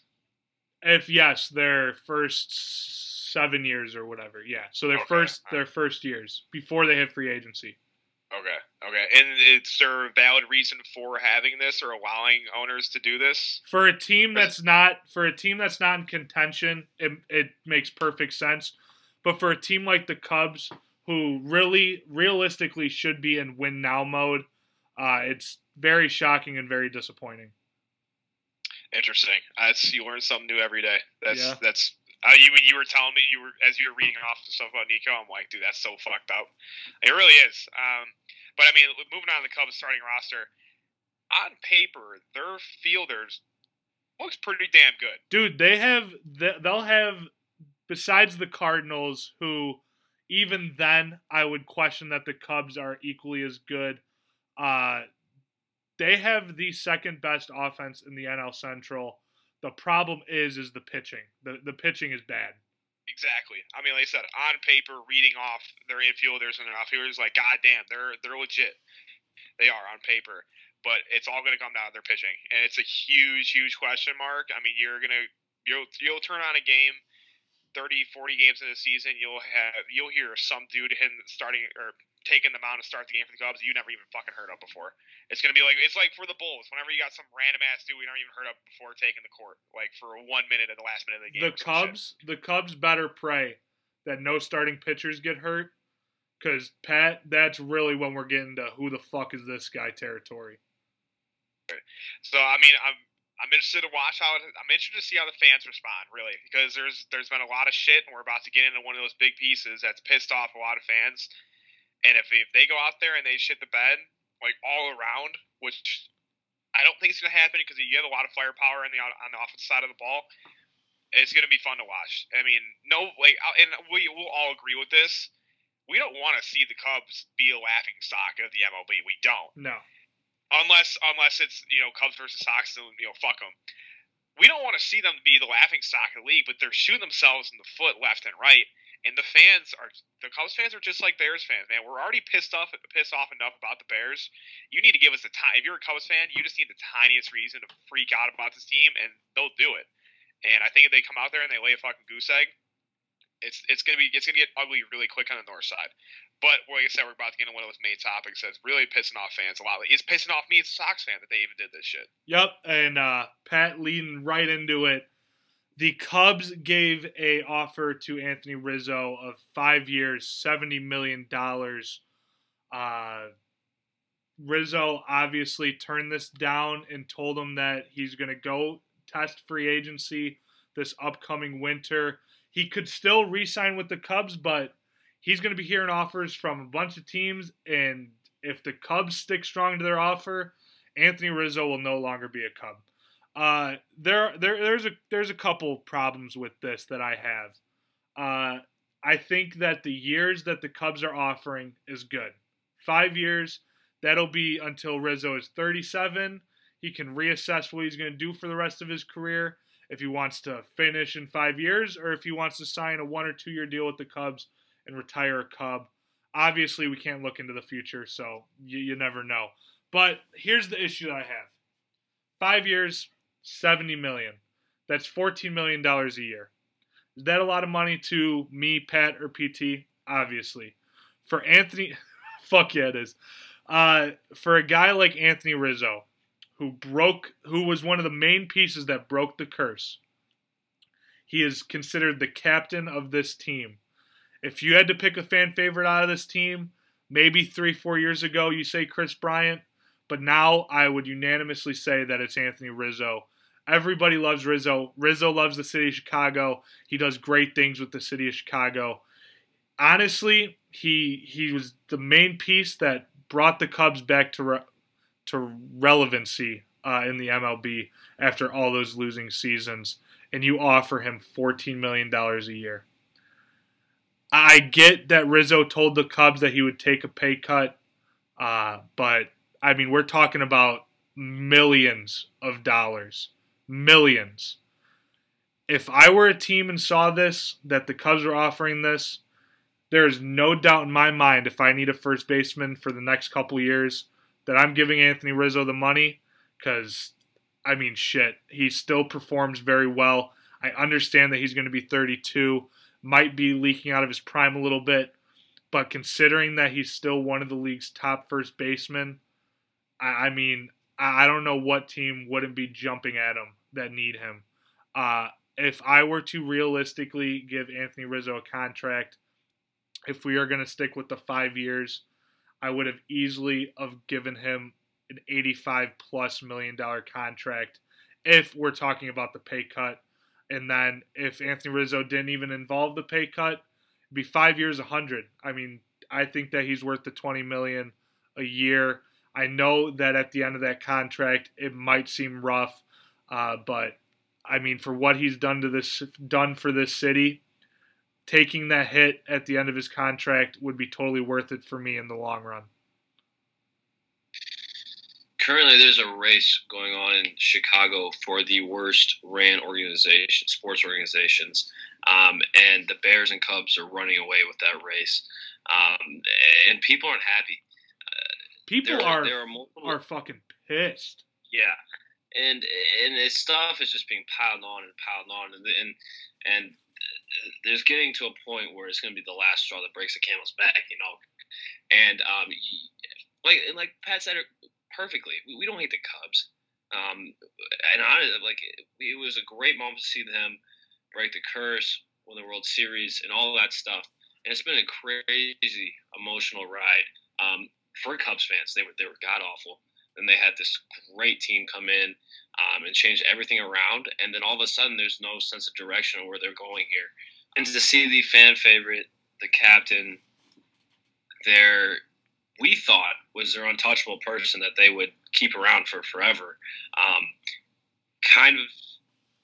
If yes, their first seven years or whatever. Yeah, so their okay. first their first years before they hit free agency. Okay. Okay. And is there a valid reason for having this or allowing owners to do this? For a team that's not for a team that's not in contention, it, it makes perfect sense. But for a team like the Cubs, who really realistically should be in win now mode, uh, it's very shocking and very disappointing. Interesting. You learn something new every day. That's yeah. that's uh, you you were telling me you were as you were reading off the stuff about Nico. I'm like, dude, that's so fucked up. It really is. Um, but I mean, moving on to the Cubs starting roster, on paper, their fielders looks pretty damn good. Dude, they have they'll have besides the Cardinals, who even then I would question that the Cubs are equally as good. Uh, they have the second best offense in the NL Central. The problem is is the pitching. The the pitching is bad. Exactly. I mean, like I said, on paper, reading off their infielders and their outfielders, like, goddamn, they're they're legit. They are on paper, but it's all going to come down to their pitching, and it's a huge, huge question mark. I mean, you're gonna you'll you'll turn on a game, 30, 40 games in the season, you'll have you'll hear some dude hitting starting or taking the mound to start the game for the Cubs you never even fucking heard of before. It's gonna be like it's like for the Bulls. Whenever you got some random ass dude we never even heard of before taking the court, like for one minute at the last minute of the game. The Cubs, the Cubs better pray that no starting pitchers get hurt, because Pat, that's really when we're getting to who the fuck is this guy territory. So I mean, I'm I'm interested to watch how I'm interested to see how the fans respond, really, because there's there's been a lot of shit, and we're about to get into one of those big pieces that's pissed off a lot of fans. And if, if they go out there and they shit the bed like all around, which I don't think it's going to happen because you have a lot of firepower on the on the offensive side of the ball. It's going to be fun to watch. I mean, no, like, and we will all agree with this. We don't want to see the Cubs be a laughing stock of the MLB. We don't. No. Unless unless it's you know Cubs versus Sox, and you know fuck them. We don't want to see them be the laughing stock of the league, but they're shooting themselves in the foot left and right and the fans are the Cubs fans are just like Bears fans, man. We're already pissed off pissed off enough about the Bears. You need to give us the time. If you're a Cubs fan, you just need the tiniest reason to freak out about this team, and they'll do it. And I think if they come out there and they lay a fucking goose egg, it's it's gonna be it's gonna get ugly really quick on the north side. But like I said, we're about to get into one of those main topics that's really pissing off fans a lot. It's pissing off me as a Sox fan that they even did this shit. Yep, and uh, Pat leading right into it the Cubs gave a offer to Anthony Rizzo of five years, seventy million dollars. Uh, Rizzo obviously turned this down and told him that he's going to go test free agency this upcoming winter. He could still re-sign with the Cubs, but he's going to be hearing offers from a bunch of teams. And if the Cubs stick strong to their offer, Anthony Rizzo will no longer be a Cub. Uh, there, there, there's a there's a couple problems with this that I have. Uh, I think that the years that the Cubs are offering is good. Five years, that'll be until Rizzo is 37. He can reassess what he's going to do for the rest of his career. If he wants to finish in five years, or if he wants to sign a one or two year deal with the Cubs and retire a Cub. Obviously, we can't look into the future, so you, you never know. But here's the issue that I have five years, 70 million. That's 14 million dollars a year. Is that a lot of money to me, Pat, or PT? Obviously. For Anthony, [laughs] fuck yeah, it is. Uh, for a guy like Anthony Rizzo, who broke, who was one of the main pieces that broke the curse, he is considered the captain of this team. If you had to pick a fan favorite out of this team, maybe three, four years ago, you say Kris Bryant, but now I would unanimously say that it's Anthony Rizzo Everybody loves Rizzo. Rizzo loves the city of Chicago. He does great things with the city of Chicago. Honestly, he he was the main piece that brought the Cubs back to re- to relevancy uh, in the MLB after all those losing seasons. And you offer him fourteen million dollars a year. I get that Rizzo told the Cubs that he would take a pay cut, uh, but I mean we're talking about millions of dollars, millions. If I were a team and saw this, that the Cubs were offering this, there is no doubt in my mind if I need a first baseman for the next couple years that I'm giving Anthony Rizzo the money because I mean shit, he still performs very well. I understand that he's going to be 32, might be leaking out of his prime a little bit, but considering that he's still one of the league's top first basemen, I, I mean, I don't know what team wouldn't be jumping at him that need him. Uh, if I were to realistically give Anthony Rizzo a contract, if we are going to stick with the five years, I would have easily have given him an 85 plus million dollar contract if we're talking about the pay cut. And then if Anthony Rizzo didn't even involve the pay cut, it'd be five years, a 100. I mean, I think that he's worth the 20 million a year. I know that at the end of that contract, it might seem rough, uh, but I mean, for what he's done to this, done for this city, taking that hit at the end of his contract would be totally worth it for me in the long run. Currently, there's a race going on in Chicago for the worst ran organization, sports organizations, um, and the Bears and Cubs are running away with that race, um, and people aren't happy. People There- are there are multiple- are fucking pissed. Yeah, and and this stuff is just being piled on and piled on, and and and there's getting to a point where it's going to be the last straw that breaks the camel's back, you know. And um, like like Pat said perfectly, we, don't hate the Cubs. Um, and honestly, like it, it was a great moment to see them break the curse, win the World Series, and all that stuff. And it's been a crazy emotional ride. Um, for Cubs fans, they were they were god awful. Then they had this great team come in um, and change everything around, and then all of a sudden, there's no sense of direction of where they're going here. And to see the fan favorite, the captain, their we thought was their untouchable person that they would keep around for forever, um, kind of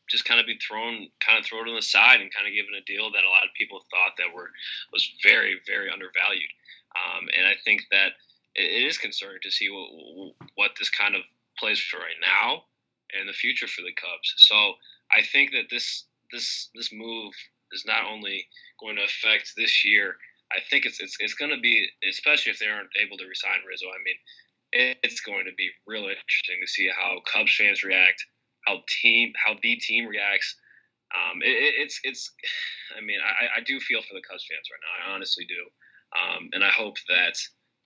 just kind of be thrown kind of thrown on the side and kind of given a deal that a lot of people thought that were was very very undervalued. Um, and I think that it, is concerning to see what, what this kind of plays for right now and the future for the Cubs. So I think that this this this move is not only going to affect this year. I think it's it's, it's going to be, especially if they aren't able to resign Rizzo. I mean, it's going to be really interesting to see how Cubs fans react, how team how the team reacts. Um, it, it- it's it's, I mean, I, I do feel for the Cubs fans right now. I honestly do, um, and I hope that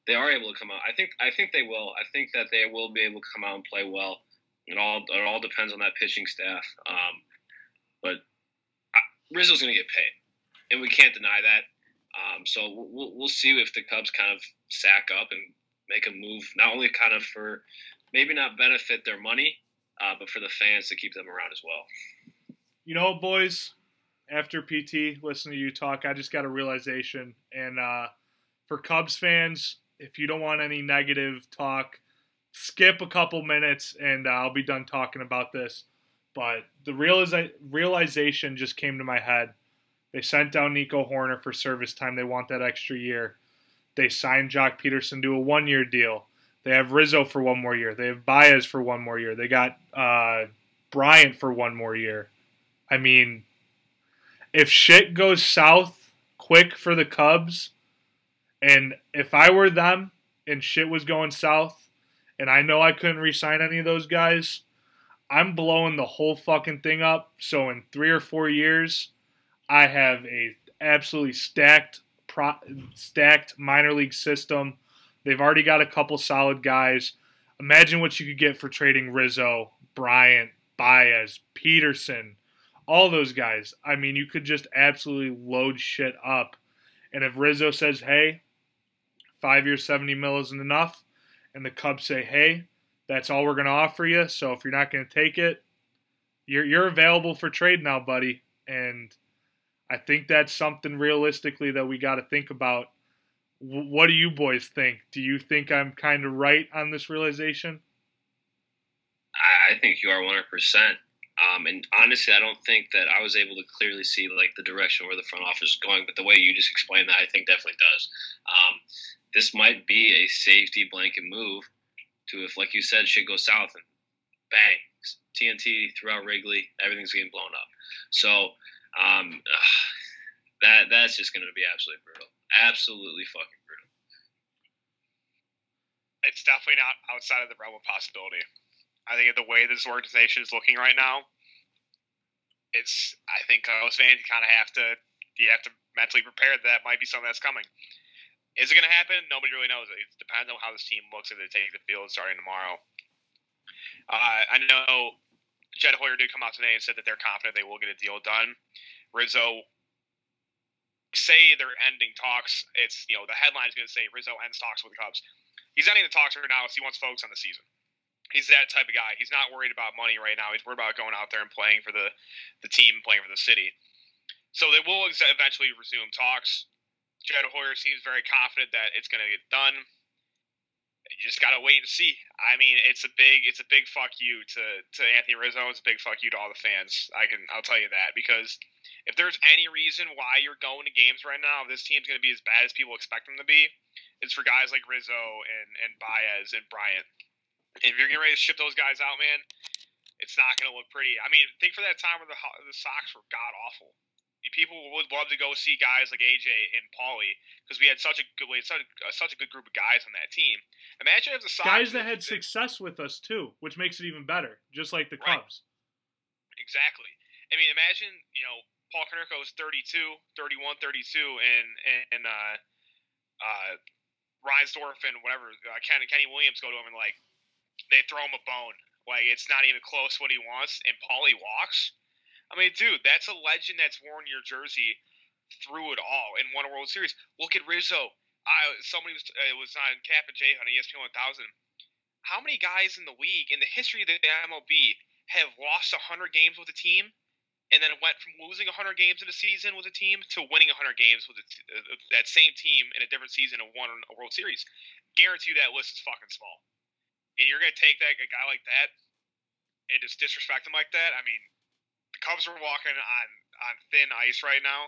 they are able to come out. I think I think they will. I think that they will be able to come out and play well. It all it all depends on that pitching staff. Um, but I- Rizzo's going to get paid, and we can't deny that. Um, so we'll we'll see if the Cubs kind of sack up and make a move, not only kind of for maybe not benefit their money, uh, but for the fans to keep them around as well. You know, boys, after PT, listening to you talk, I just got a realization. And uh, for Cubs fans, if you don't want any negative talk, skip a couple minutes and uh, I'll be done talking about this. But the realiza- realization just came to my head. They sent down Nico Hoerner for service time. They want that extra year. They signed Joc Pederson to a one year deal. They have Rizzo for one more year. They have Baez for one more year. They got uh, Bryant for one more year. I mean, if shit goes south quick for the Cubs, and if I were them and shit was going south, and I know I couldn't re-sign any of those guys, I'm blowing the whole fucking thing up. So in three or four years, I have a absolutely stacked, pro, stacked minor league system. They've already got a couple solid guys. Imagine what you could get for trading Rizzo, Bryant, Baez, Pederson, all those guys. I mean, you could just absolutely load shit up. And if Rizzo says, hey, five years, 70 mil isn't enough, and the Cubs say, hey, that's all we're going to offer you, so if you're not going to take it, you're you're available for trade now, buddy, and I think that's something realistically that we got to think about. W- what do you boys think? Do you think I'm kind of right on this realization? I, think you are 100%. Um, and honestly, I don't think that I was able to clearly see like the direction where the front office is going. But the way you just explained that, I think definitely does. Um, this might be a safety blanket move to if, like you said, shit goes south and bang, TNT throughout Wrigley, everything's getting blown up. So um, ugh, [sighs] that that's just going to be absolutely brutal, absolutely fucking brutal. It's definitely not outside of the realm of possibility. I think the way this organization is looking right now, it's I think most fans kind of have to you have to mentally prepare that, that might be something that's coming. Is it going to happen? Nobody really knows. It depends on how this team looks if they take the field starting tomorrow. Uh, I know Jed Hoyer did come out today and said that they're confident they will get a deal done. Rizzo say they're ending talks. It's you know the headline is going to say Rizzo ends talks with the Cubs. He's ending the talks right now because he wants folks on the season. He's that type of guy. He's not worried about money right now. He's worried about going out there and playing for the the team, playing for the city. So they will ex- eventually resume talks. Jed Hoyer seems very confident that it's going to get done. You just gotta wait and see. I mean, it's a big, it's a big fuck you to to Anthony Rizzo. It's a big fuck you to all the fans. I can, I'll tell you that because if there's any reason why you're going to games right now, this team's to be as bad as people expect them to be. It's for guys like Rizzo and and Baez and Bryant. If you're getting ready to ship those guys out, man, it's not to look pretty. I mean, think for that time where the the Sox were god awful people would love to go see guys like AJ and Paulie because we had such a good, we had such a, uh, such a good group of guys on that team. Imagine if the Sox guys that had success with us too, which makes it even better, just like the right. Cubs. Exactly. I mean, imagine you know Paul Konerko is 32, 31, 32, and and uh, uh, Reinsdorf and whatever uh, Kenny, Kenny Williams go to him and like they throw him a bone. Like it's not even close what he wants, and Paulie walks I mean, dude, that's a legend that's worn your jersey through it all and won a World Series. Look at Rizzo. I somebody was uh, was on Cap and Jay on ESPN 1000. How many guys in the league in the history of the MLB have lost 100 games with a team and then went from losing 100 games in a season with a team to winning 100 games with uh, that same team in a different season and won a World Series? Guarantee you that list is fucking small. And you're gonna take that a guy like that and just disrespect him like that? I mean, Cubs are walking on on thin ice right now,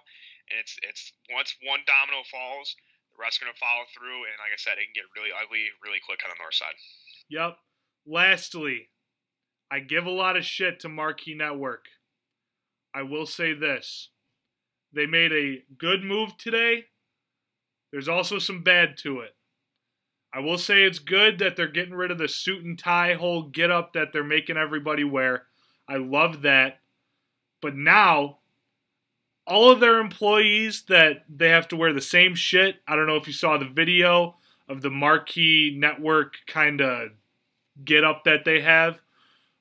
and it's it's once one domino falls, the rest are going to follow through, and like I said, it can get really ugly really quick on the north side. Yep. Lastly, I give a lot of shit to Marquee Network. I will say this. They made a good move today. There's also some bad to it. I will say it's good that they're getting rid of the suit and tie whole get up that they're making everybody wear. I love that. But now, all of their employees that they have to wear the same shit. I don't know if you saw the video of the marquee network kind of get up that they have,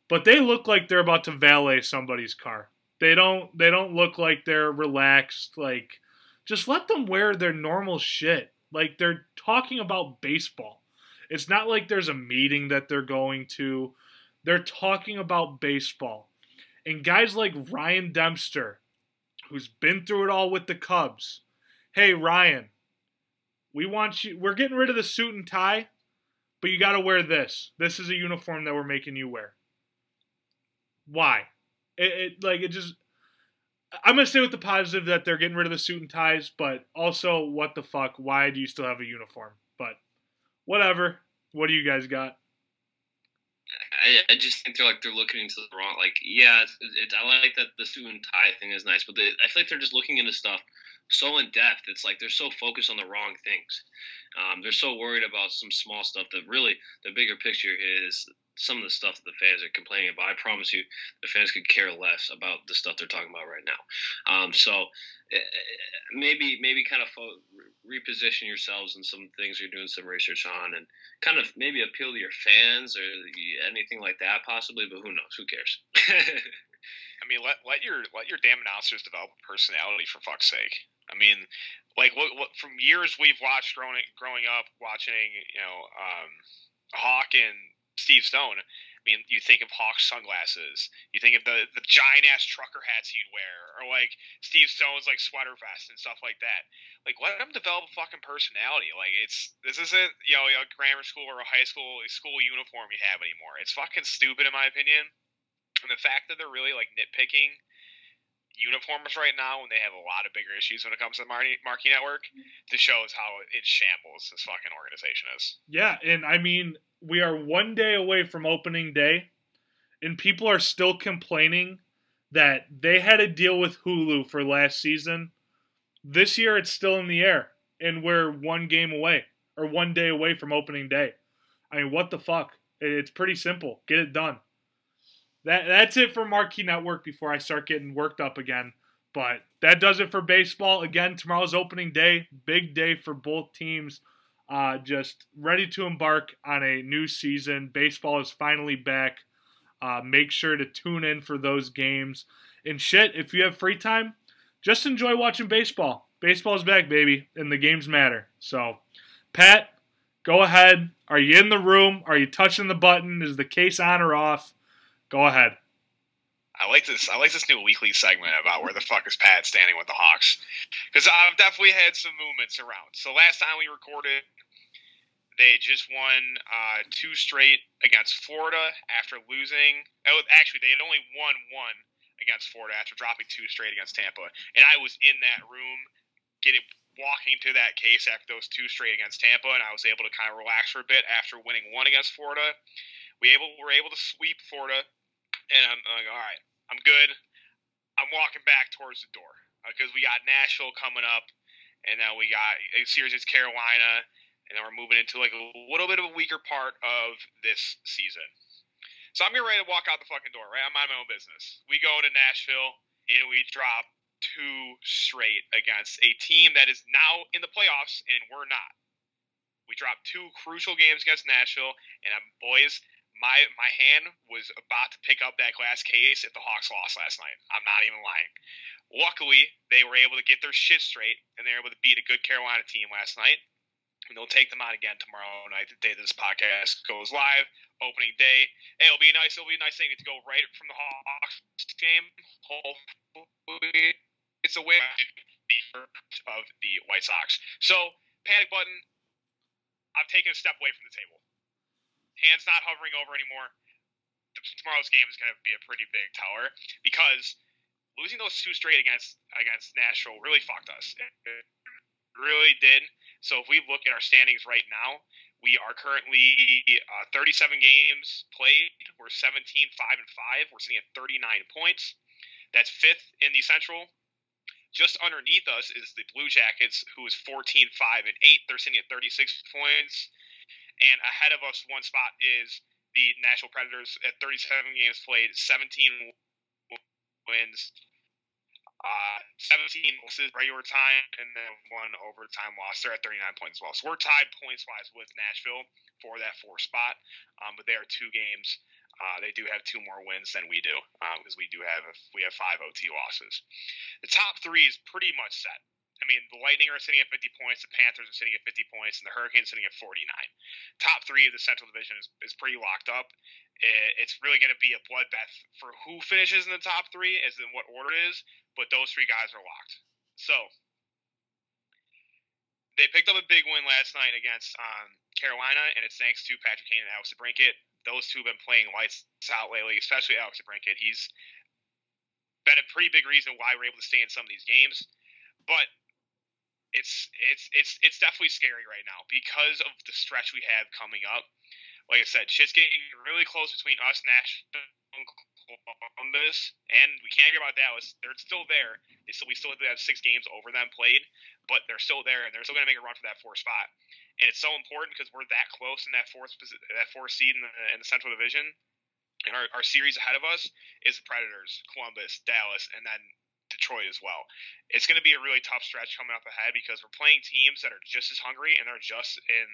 but they look like they're about to valet somebody's car. They don't they don't look like they're relaxed like just let them wear their normal shit. Like they're talking about baseball. It's not like there's a meeting that they're going to. They're talking about baseball. And guys like Ryan Dempster, who's been through it all with the Cubs. Hey, Ryan, we want you, we're getting rid of the suit and tie, but you got to wear this. This is a uniform that we're making you wear. Why? It, it like it just I'm gonna stay with the positive that they're getting rid of the suit and ties, but also what the fuck? Why do you still have a uniform? But whatever. What do you guys got? I, I just think they're like they're looking into the wrong. Like, yeah, it's, it's, I like that the suit and tie thing is nice, but they, I feel like they're just looking into stuff so in depth. It's like they're so focused on the wrong things. Um, they're so worried about some small stuff that really the bigger picture is some of the stuff that the fans are complaining about. I promise you, the fans could care less about the stuff they're talking about right now. Um, so eh, maybe maybe kind of fo- reposition yourselves in some things you're doing some research on, and kind of maybe appeal to your fans or anything like that, possibly. But who knows? Who cares? [laughs] I mean, let let your let your damn announcers develop a personality for fuck's sake. I mean, like what, what from years we've watched growing growing up watching, you know, um, Hawk and Steve Stone. I mean, you think of Hawks sunglasses. You think of the the giant ass trucker hats he'd wear, or like Steve Stone's like sweater vest and stuff like that. Like, let him develop a fucking personality. Like, it's this isn't you know a grammar school or a high school school uniform you have anymore. It's fucking stupid in my opinion. And the fact that they're really like nitpicking uniforms right now when they have a lot of bigger issues when it comes to the Marquee Network, this shows how it shambles this fucking organization is. Yeah, and I mean, we are one day away from opening day, and people are still complaining that they had to deal with Hulu for last season. This year, it's still in the air, and we're one game away or one day away from opening day. I mean, what the fuck? It's pretty simple. Get it done that that's it for Marquee Network before I start getting worked up again. But that does it for baseball. Again, tomorrow's opening day. Big day for both teams. Uh, just ready to embark on a new season. Baseball is finally back. Uh, make sure to tune in for those games. And shit, if you have free time, just enjoy watching baseball. Baseball's back, baby, and the games matter. So, Pat, go ahead. Are you in the room? Are you touching the button? Is the case on or off? Go ahead. I like this. I like this new weekly segment about where the fuck is Pat standing with the Hawks, because I've definitely had some movements around. So last time we recorded, they just won uh, two straight against Florida after losing. Oh, actually, they had only won one against Florida after dropping two straight against Tampa, and I was in that room getting walking to that case after those two straight against Tampa, and I was able to kind of relax for a bit after winning one against Florida. We able were able to sweep Florida and I'm like, all right, I'm good. I'm walking back towards the door because uh, we got Nashville coming up, and then we got a series against Carolina, and then we're moving into like a little bit of a weaker part of this season. So I'm getting ready to walk out the fucking door, right? I'm on my own business. We go to Nashville and we drop two straight against a team that is now in the playoffs and we're not. We dropped two crucial games against Nashville, and I'm, boys, my my hand was about to pick up that glass case if the Hawks lost last night. I'm not even lying. Luckily, they were able to get their shit straight and they were able to beat a good Carolina team last night. And they'll take them out again tomorrow night, the day this podcast goes live, opening day. Hey, it'll be nice. It'll be a nice thing to go right from the Hawks game. Hopefully, it's a win of the White Sox. So, panic button. I've taken a step away from the table hands not hovering over anymore. Tomorrow's game is going to be a pretty big tower because losing those two straight against against Nashville really fucked us. It really did. So if we look at our standings right now, we are currently uh, 37 games played. We're 17, 5 and 5. We're sitting at 39 points. That's fifth in the Central. Just underneath us is the Blue Jackets, who is 14, 5 and 8. They're sitting at 36 points. And ahead of us, one spot is the Nashville Predators at 37 games played, 17 wins, uh, 17 losses regular time, and then one overtime loss. They're at 39 points as well. So we're tied points wise with Nashville for that four spot, um, but they are two games. Uh, they do have two more wins than we do because um, we do have we have five OT losses. The top three is pretty much set. I mean, the Lightning are sitting at 50 points, the Panthers are sitting at 50 points, and the Hurricanes sitting at 49. Top three of the Central Division is, is pretty locked up. It's really going to be a bloodbath for who finishes in the top three, as in what order it is, but those three guys are locked. So, they picked up a big win last night against um, Carolina, and it's thanks to Patrick Kane and Alex DeBrincat. Those two have been playing lights out lately, especially Alex DeBrincat. He's been a pretty big reason why we're able to stay in some of these games. But it's it's it's it's definitely scary right now because of the stretch we have coming up. Like I said, shit's getting really close between us, Nashville, Columbus, and we can't get about Dallas. They're still there. They still, we still have six games over them played, but they're still there, and they're still going to make a run for that fourth spot. And it's so important because we're that close in that fourth that fourth seed in the, in the Central Division. And our, our series ahead of us is the Predators, Columbus, Dallas, and then Detroit as well. It's going to be a really tough stretch coming up ahead because we're playing teams that are just as hungry and they're just in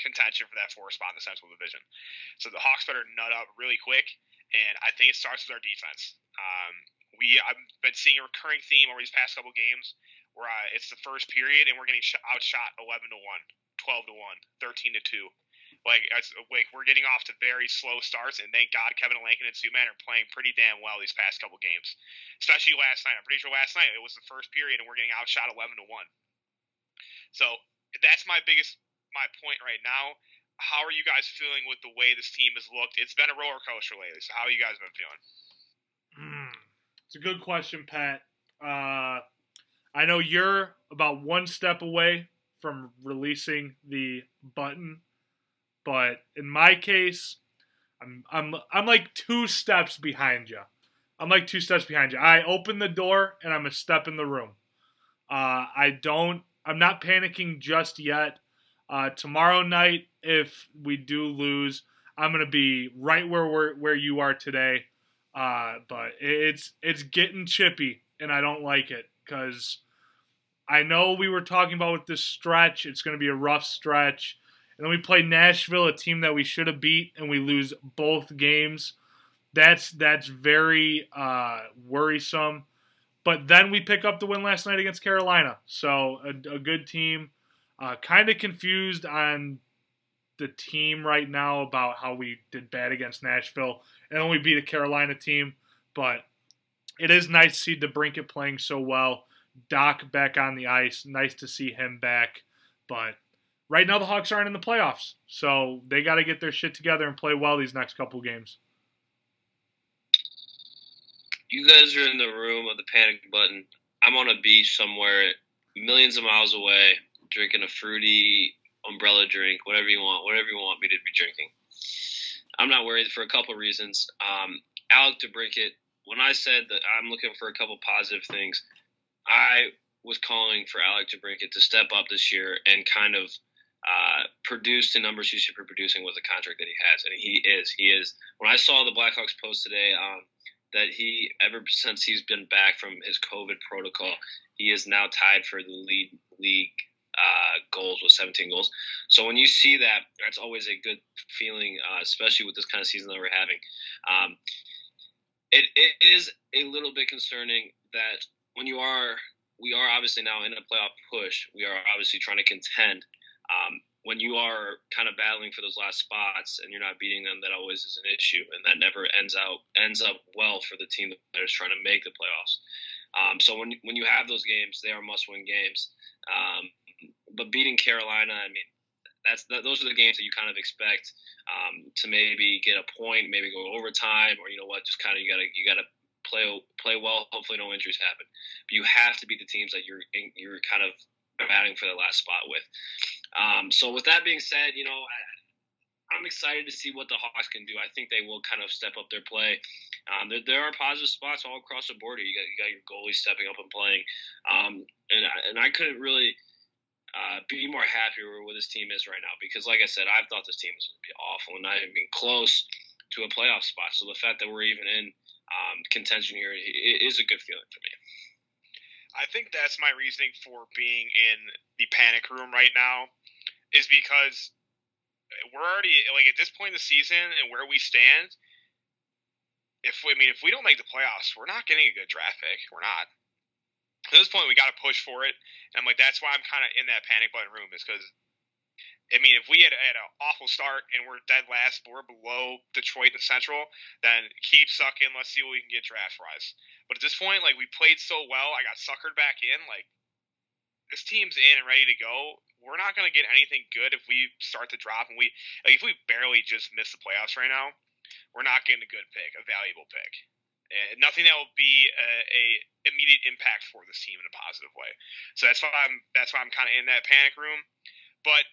contention for that four spot in the Central Division. So the Hawks better nut up really quick, and I think it starts with our defense. Um, we I've been seeing a recurring theme over these past couple games where uh, it's the first period and we're getting sh- outshot 11 to 1, 12 to 1, 13 to 2. Like, like we're getting off to very slow starts, and thank God Kevin Lankinen and Subban are playing pretty damn well these past couple games, especially last night. I'm pretty sure last night it was the first period, and we're getting outshot 11 to one. So that's my biggest my point right now. How are you guys feeling with the way this team has looked? It's been a roller coaster lately. So how you guys been feeling? Mm, it's a good question, Pat. Uh, I know you're about one step away from releasing the button but in my case, I'm I'm I'm like two steps behind you. I'm like two steps behind you. I open the door and I'm a step in the room. Uh, I don't. I'm not panicking just yet. Uh, tomorrow night, if we do lose, I'm gonna be right where we're where you are today. Uh, but it's it's getting chippy, and I don't like it because I know we were talking about with this stretch. It's gonna be a rough stretch. And then we play Nashville, a team that we should have beat, and we lose both games. That's that's very uh, worrisome. But then we pick up the win last night against Carolina, so a, a good team. Uh, kind of confused on the team right now about how we did bad against Nashville and only beat a Carolina team, but it is nice to see DeBrincat playing so well. Dach back on the ice, nice to see him back, but right now the Hawks aren't in the playoffs, so they got to get their shit together and play well these next couple games. You guys are in the room of the panic button. I'm on a beach somewhere, millions of miles away, drinking a fruity umbrella drink, whatever you want, whatever you want me to be drinking. I'm not worried for a couple reasons. Um, Alec DeBrincat, when I said that I'm looking for a couple positive things, I was calling for Alec DeBrincat to step up this year and kind of uh, produce the numbers he should be producing with the contract that he has, and he is. He is. When I saw the Blackhawks post today um, that he, ever since he's been back from his COVID protocol, he is now tied for the lead league uh, goals with 17 goals. So when you see that, that's always a good feeling, uh, especially with this kind of season that we're having. Um, it, it is a little bit concerning that when you are, we are obviously now in a playoff push. We are obviously trying to contend um, when you are kind of battling for those last spots and you're not beating them, that always is an issue, and that never ends out ends up well for the team that is trying to make the playoffs. Um, so when when you have those games, they are must-win games. Um, but beating Carolina, I mean, that's those are the games that you kind of expect um, to maybe get a point, maybe go overtime, or you know what, just kind of you gotta you gotta play play well. Hopefully, no injuries happen. But you have to beat the teams that you're you're kind of batting for the last spot with. Um, so with that being said, you know, I, am excited to see what the Hawks can do. I think they will kind of step up their play. Um, there, there, are positive spots all across the border. You got, you got your goalie stepping up and playing, um, and and I couldn't really. Uh, be more happy with where this team is right now because, like I said, I thought this team was going to be awful and not even close to a playoff spot. So the fact that we're even in um, contention here is a good feeling for me. I think that's my reasoning for being in the panic room right now, is because we're already like at this point in the season and where we stand. If I mean, if we don't make the playoffs, we're not getting a good draft pick. We're not. At this point, we got to push for it. And I'm like, that's why I'm kind of in that panic button room, is because I mean, if we had, had an awful start and we're dead last, but we're below Detroit and Central, then keep sucking. Let's see what we can get draft wise. But at this point, like we played so well, I got suckered back in. Like this team's in and ready to go. We're not going to get anything good if we start to drop and we like if we barely just miss the playoffs right now. We're not getting a good pick, a valuable pick. And nothing that will be a, a immediate impact for this team in a positive way. So that's why I'm that's why I'm kind of in that panic room. But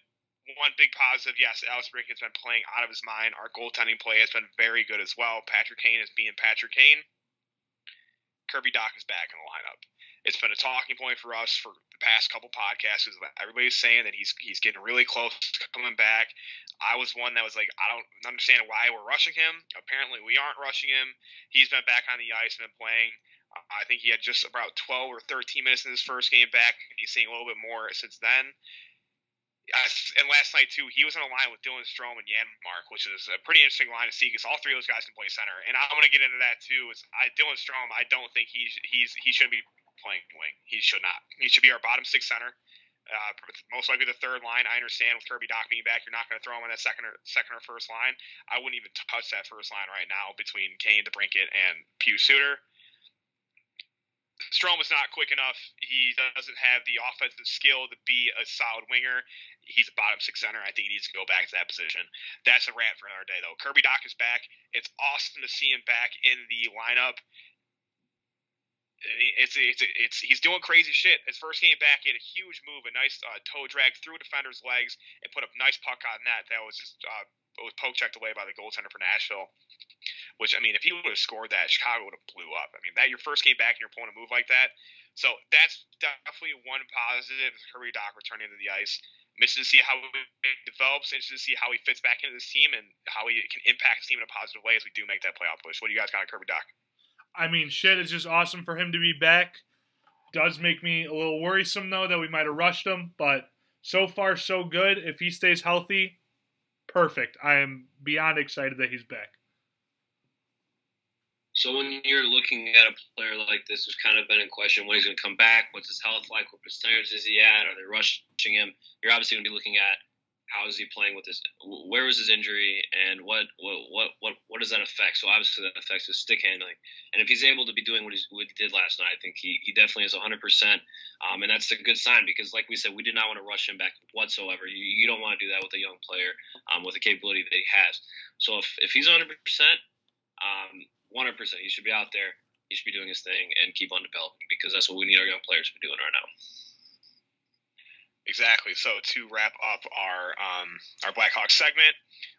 one big positive, yes, Alex Brink has been playing out of his mind. Our goaltending play has been very good as well. Patrick Kane is being Patrick Kane. Kirby Dach is back in the lineup. It's been a talking point for us for the past couple podcasts. Everybody's saying that he's he's getting really close to coming back. I was one that was like, I don't understand why we're rushing him. Apparently, we aren't rushing him. He's been back on the ice and been playing. I think he had just about 12 or 13 minutes in his first game back. He's seeing a little bit more since then and last night too, he was in a line with Dylan Strome and Janmark, which is a pretty interesting line to see because all three of those guys can play center. And I'm going to get into that too. Is I, Dylan Strome, I don't think he's he's he shouldn't be playing wing. He should not. He should be our bottom six center. Uh, most likely the third line. I understand with Kirby Dach being back, you're not going to throw him in that second or second or first line. I wouldn't even touch that first line right now between Kane, DeBrincat, and Pius Suter. Strome is not quick enough. He doesn't have the offensive skill to be a solid winger. He's a bottom six center. I think he needs to go back to that position. That's a rant for another day, though. Kirby Dach is back. It's awesome to see him back in the lineup. It's, it's it's he's doing crazy shit. His first game back, he had a huge move, a nice uh, toe drag through a defender's legs, and put a nice puck on that. That was just uh, was poke checked away by the goaltender for Nashville. Which I mean, if he would have scored that, Chicago would have blew up. I mean, that your first game back and you're pulling a move like that. So that's definitely one positive. Kirby Dach returning to the ice. Interested to see how it develops. Interested to see how he fits back into this team and how he can impact the team in a positive way as we do make that playoff push. What do you guys got on Kirby Dach? I mean, shit, it's just awesome for him to be back. Does make me a little worrisome though that we might have rushed him, but so far so good. If he stays healthy, perfect. I am beyond excited that he's back. So when you're looking at a player like this who's kind of been in question, when he's going to come back, what's his health like, what percentage is he at, are they rushing him? You're obviously going to be looking at how is he playing with this, where was his injury, and what what what what, does that affect? So obviously that affects his stick handling, and if he's able to be doing what, what he did last night, I think he, he definitely is 100, um, percent and that's a good sign because like we said, we did not want to rush him back whatsoever. You, you don't want to do that with a young player um, with the capability that he has. So if if he's 100 percent. Um, 100%. He should be out there. He should be doing his thing and keep on developing because that's what we need our young players to be doing right now. Exactly. So to wrap up our um, our Blackhawks segment,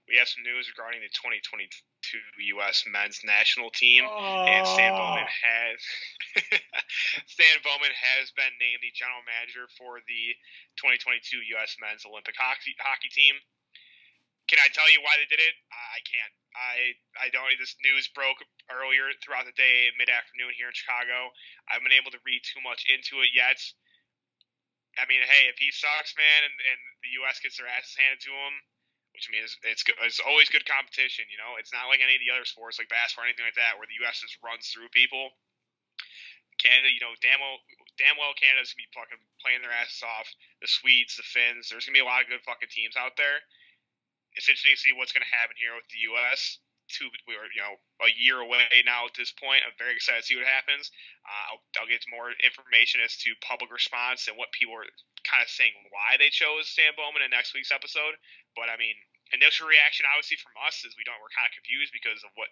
we have some news regarding the 2022 U.S. Men's National Team, oh. and Stan Bowman has [laughs] Stan Bowman has been named the general manager for the 2022 U.S. Men's Olympic hockey hockey team. Can I tell you why they did it? I can't. I I don't. This news broke earlier throughout the day, mid afternoon here in Chicago. I haven't been able to read too much into it yet. I mean, hey, if he sucks, man, and, and the U.S. gets their asses handed to him, which means it's it's always good competition. You know, it's not like any of the other sports like basketball or anything like that where the U.S. just runs through people. Canada, you know, damn well, damn well Canada's gonna be fucking playing their asses off. The Swedes, the Finns, there's gonna be a lot of good fucking teams out there it's interesting to see what's to happen here with the U.S. Two, we're you know a year away now at this point. I'm very excited to see what happens. Uh, I'll, I'll get more information as to public response and what people are kind of saying why they chose Stan Bowman in next week's episode. But I mean, initial reaction obviously from us is we don't we're kind of confused because of what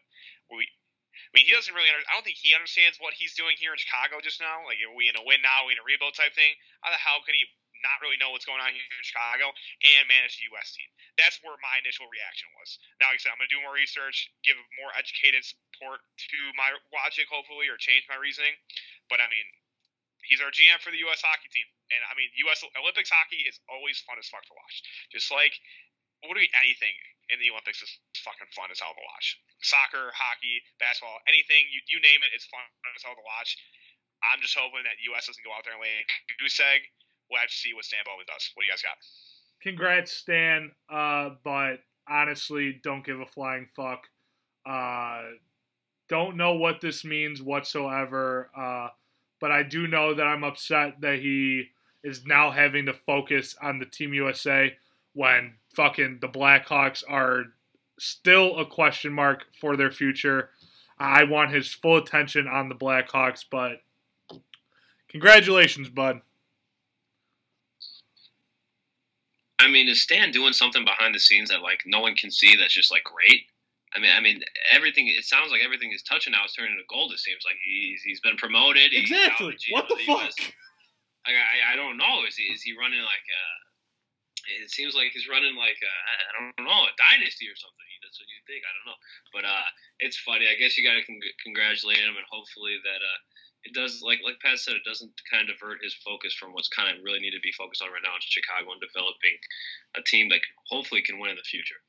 we I mean, he doesn't really. Under, I don't think he understands what he's doing here in Chicago just now. Like, are we in a win now? Are we in a rebuild type thing? How the hell can he not really know what's going on here in Chicago and manage the U.S. team. That's where my initial reaction was. Now, like I said, I'm going to do more research, give more educated support to my logic, hopefully, or change my reasoning. But I mean, he's our GM for the U.S. hockey team, and I mean, U.S. Olympics hockey is always fun as fuck to watch. Just like literally anything in the Olympics is fucking fun as hell to watch. Soccer, hockey, basketball, anything you, you name it, it's fun as hell to watch. I'm just hoping that U.S. doesn't go out there and lay a goose egg we'll have to see what Stan Bowman does. What do you guys got? Congrats, Stan. Uh, but honestly, don't give a flying fuck. Uh, don't know what this means whatsoever. Uh, but I do know that I'm upset that he is now having to focus on the Team USA when fucking the Blackhawks are still a question mark for their future. I want his full attention on the Blackhawks, but congratulations, bud. I mean, is Stan doing something behind the scenes that like no one can see? That's just like great. I mean, I mean, everything. It sounds like everything he's touching now is turning to gold. It seems like he's he's been promoted. Exactly. what the, the fuck? I, I, I don't know. Is he is he running like a? It seems like he's running like a, I don't know a dynasty or something. That's what you think. I don't know. But uh, it's funny. I guess you got to con- congratulate him, and hopefully that uh, it does like like Pat said, it doesn't kind of divert his focus from what's kind of really need to be focused on right now in Chicago and developing a team that hopefully can win in the future.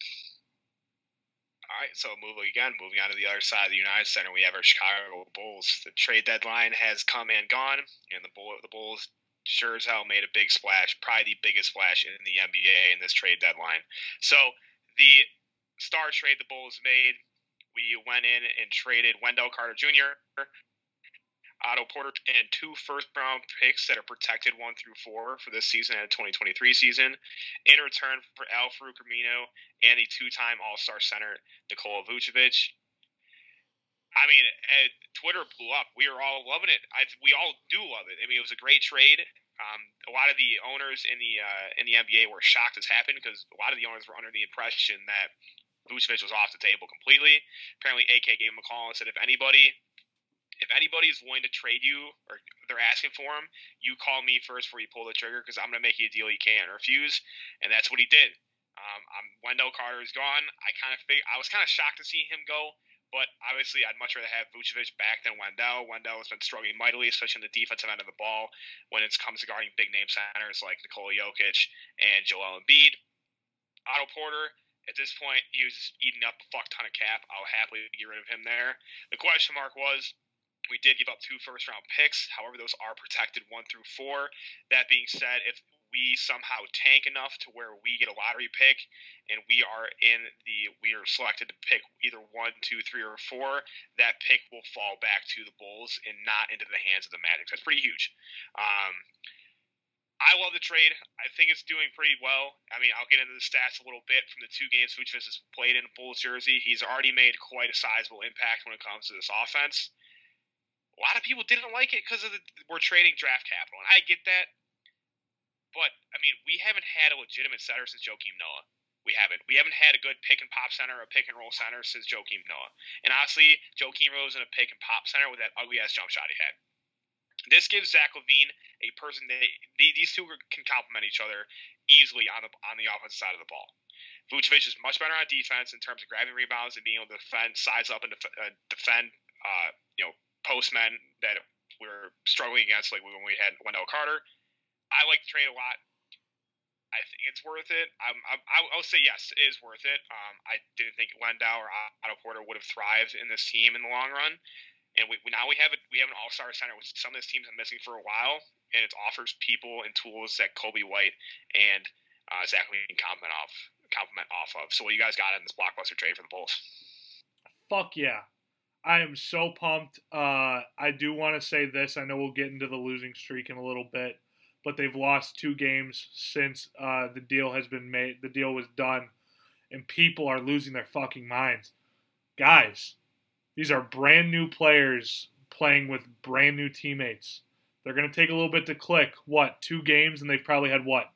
All right, so moving again, moving on to the other side of the United Center, we have our Chicago Bulls. The trade deadline has come and gone, and the Bull, the Bulls sure as hell made a big splash, probably the biggest splash in the NBA in this trade deadline. So the star trade the Bulls made, we went in and traded Wendell Carter Jr., Otto Porter, and two first round picks that are protected one through four for this season and 2023 season in return for Al Aminu and the two time All Star center Nikola Vucevic. I mean, Twitter blew up. We were all loving it. I, we all do love it. I mean, it was a great trade. Um, a lot of the owners in the uh, in the NBA were shocked this happened because a lot of the owners were under the impression that Vucevic was off the table completely. Apparently, AK gave him a call and said, if anybody if anybody is willing to trade you or they're asking for him, you call me first before you pull the trigger because I'm going to make you a deal you can't refuse. And that's what he did. Um, um, Wendell Carter is gone. I kind of fig- I was kind of shocked to see him go, but obviously I'd much rather have Vucevic back than Wendell. Wendell has been struggling mightily, especially in the defensive end of the ball when it comes to guarding big name centers like Nikola Jokic and Joel Embiid. Otto Porter, at this point, he was eating up a fuck ton of cap. I'll happily get rid of him there. The question mark was we did give up two first round picks. However, those are protected one through four. That being said, if we somehow tank enough to where we get a lottery pick and we are in the we are selected to pick either one, two, three, or four, that pick will fall back to the Bulls and not into the hands of the Magic. That's pretty huge. Um, I love the trade. I think it's doing pretty well. I mean, I'll get into the stats a little bit from the two games Vucevic has played in Bulls jersey. He's already made quite a sizable impact when it comes to this offense a lot of people didn't like it because of the we're trading draft capital, and I get that. But I mean, we haven't had a legitimate center since Joakim Noah. We haven't. We haven't had a good pick and pop center or pick and roll center since Joakim Noah. And honestly, Joakim Noah was in a pick and pop center with that ugly ass jump shot he had. This gives Zach LaVine a person that these two can complement each other easily on the on the offensive side of the ball. Vucevic is much better on defense in terms of grabbing rebounds and being able to defend, size up and def- uh, defend, uh, you know, postmen that we were struggling against, like when we had Wendell Carter. I like the trade a lot. I think it's worth it. I'm, I'm, I'll say yes, it is worth it. Um, I didn't think Wendell or Otto Porter would have thrived in this team in the long run. And we, now we have a, we have an all star center, which some of this team's been missing for a while, and it offers people and tools that Coby White and uh, Zach can compliment off compliment off of. So what you guys got in this blockbuster trade for the Bulls? Fuck yeah! I am so pumped. Uh, I do want to say this. I know we'll get into the losing streak in a little bit, but they've lost two games since uh, the deal has been made. The deal was done, and people are losing their fucking minds. Guys, these are brand new players playing with brand new teammates. They're going to take a little bit to click. What, two games, and they've probably had what,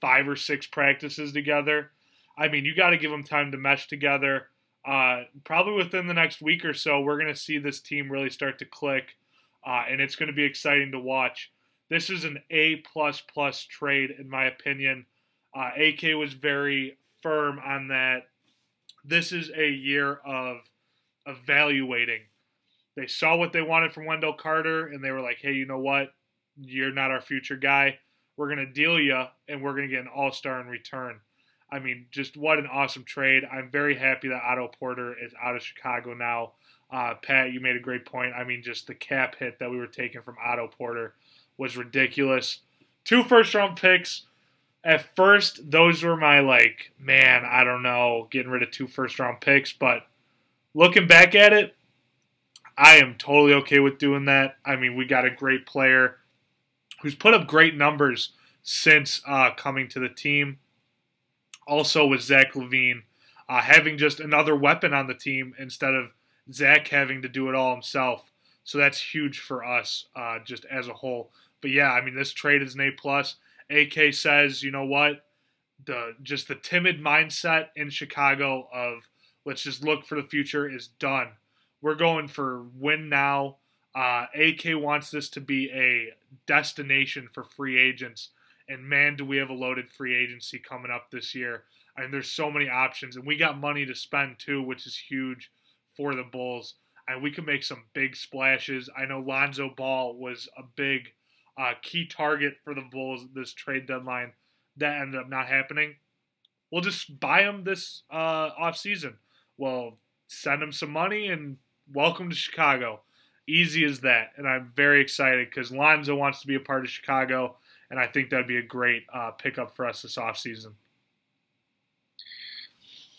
five or six practices together? I mean, you got to give them time to mesh together uh, probably within the next week or so, we're going to see this team really start to click, uh, and it's going to be exciting to watch. This is an A plus plus trade, in my opinion. Uh, AK was very firm on that. This is a year of evaluating. They saw what they wanted from Wendell Carter, and they were like, "Hey, you know what? You're not our future guy. We're going to deal you, and we're going to get an All Star in return." I mean, just what an awesome trade. I'm very happy that Otto Porter is out of Chicago now. Uh, Pat, you made a great point. I mean, just the cap hit that we were taking from Otto Porter was ridiculous. Two first round picks. At first, those were my, like, man, I don't know, getting rid of two first round picks. But looking back at it, I am totally okay with doing that. I mean, we got a great player who's put up great numbers since uh, coming to the team also with Zach LaVine uh, having just another weapon on the team instead of Zach having to do it all himself. So that's huge for us, uh, just as a whole. But yeah, I mean, this trade is an A plus. AK says, you know what, the just the timid mindset in Chicago of let's just look for the future is done. We're going for win now. Uh, AK wants this to be a destination for free agents and man, do we have a loaded free agency coming up this year. I mean, there's so many options, and we got money to spend too, which is huge for the Bulls. And we can make some big splashes. I know Lonzo Ball was a big uh, key target for the Bulls this trade deadline. That ended up not happening. We'll just buy him this uh, off season. We'll send him some money and welcome to Chicago. Easy as that. And I'm very excited because Lonzo wants to be a part of Chicago and I think that'd be a great uh, pickup for us this offseason.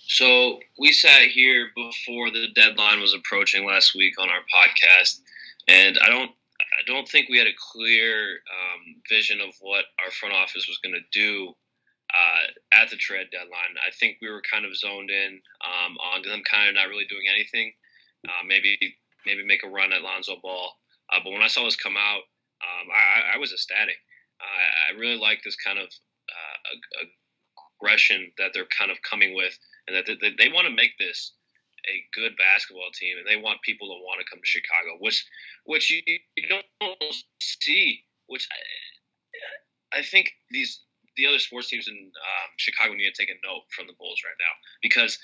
So we sat here before the deadline was approaching last week on our podcast, and I don't I don't think we had a clear um, vision of what our front office was going to do uh, at the trade deadline. I think we were kind of zoned in um, on them kind of not really doing anything. Uh, maybe maybe make a run at Lonzo Ball. Uh, but when I saw this come out, um, I, I, was ecstatic. I really like this kind of uh, aggression that they're kind of coming with, and that they, they want to make this a good basketball team, and they want people to want to come to Chicago, which which you, you don't see. Which I, I think these the other sports teams in um, Chicago need to take a note from the Bulls right now because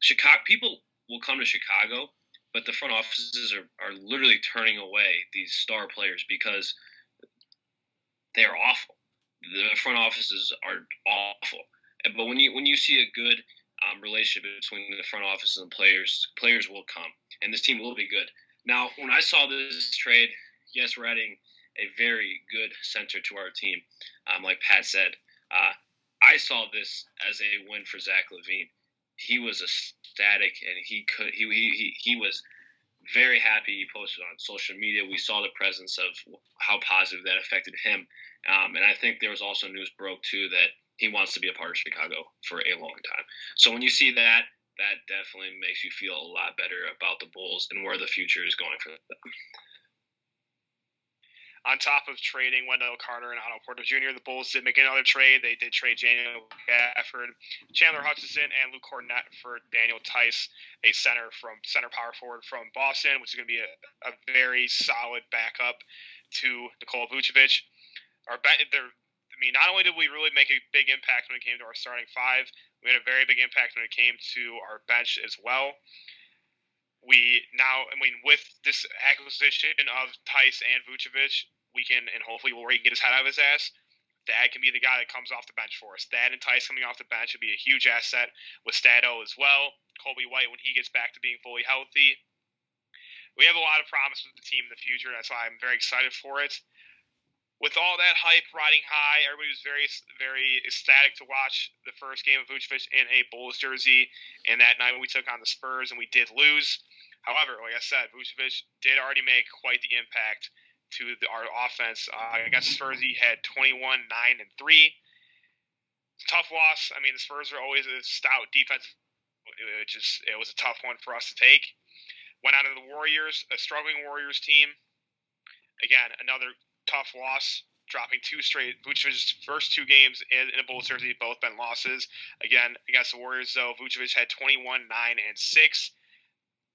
Chicago people will come to Chicago, but the front offices are, are literally turning away these star players because they are awful. The front offices are awful. But when you when you see a good um, relationship between the front office and the players, players will come, and this team will be good. Now, when I saw this trade, yes, we're adding a very good center to our team. Um, like Pat said, uh, I saw this as a win for Zach LaVine. He was ecstatic, and he could he he he was very happy. He posted on social media. We saw the presence of how positive that affected him, um, and I think there was also news broke too that he wants to be a part of Chicago for a long time. So when you see that, that definitely makes you feel a lot better about the Bulls and where the future is going for them. On top of trading Wendell Carter and Otto Porter Jr., the Bulls did make another trade. They did trade Daniel Gafford, Chandler Hutchinson, and Luke Kornet for Daniel Theis, a center from center power forward from Boston, which is going to be a, a very solid backup to Nikola Vucevic. Our I mean, not only did we really make a big impact when it came to our starting five, we had a very big impact when it came to our bench as well. We now, I mean, with this acquisition of Theis and Vucevic, we can, and hopefully can get his head out of his ass. Thad can be the guy that comes off the bench for us. Thad and Theis coming off the bench would be a huge asset with Sato as well. Coby White when he gets back to being fully healthy. We have a lot of promise with the team in the future. That's why I'm very excited for it with all that hype riding high, everybody was very, very ecstatic to watch the first game of Vucevic in a Bulls jersey. And that night when we took on the Spurs and we did lose. However, like I said, Vucevic did already make quite the impact to the, our offense. Uh, guess Spurs, had 21, 9, and 3. Tough loss. I mean, the Spurs are always a stout defense. It, just it was a tough one for us to take. Went on to the Warriors, a struggling Warriors team. Again, another tough loss, dropping two straight. Vucevic's first two games in, in a Bulls jersey both been losses. Again, against the Warriors, though, Vucevic had 21, 9, and 6,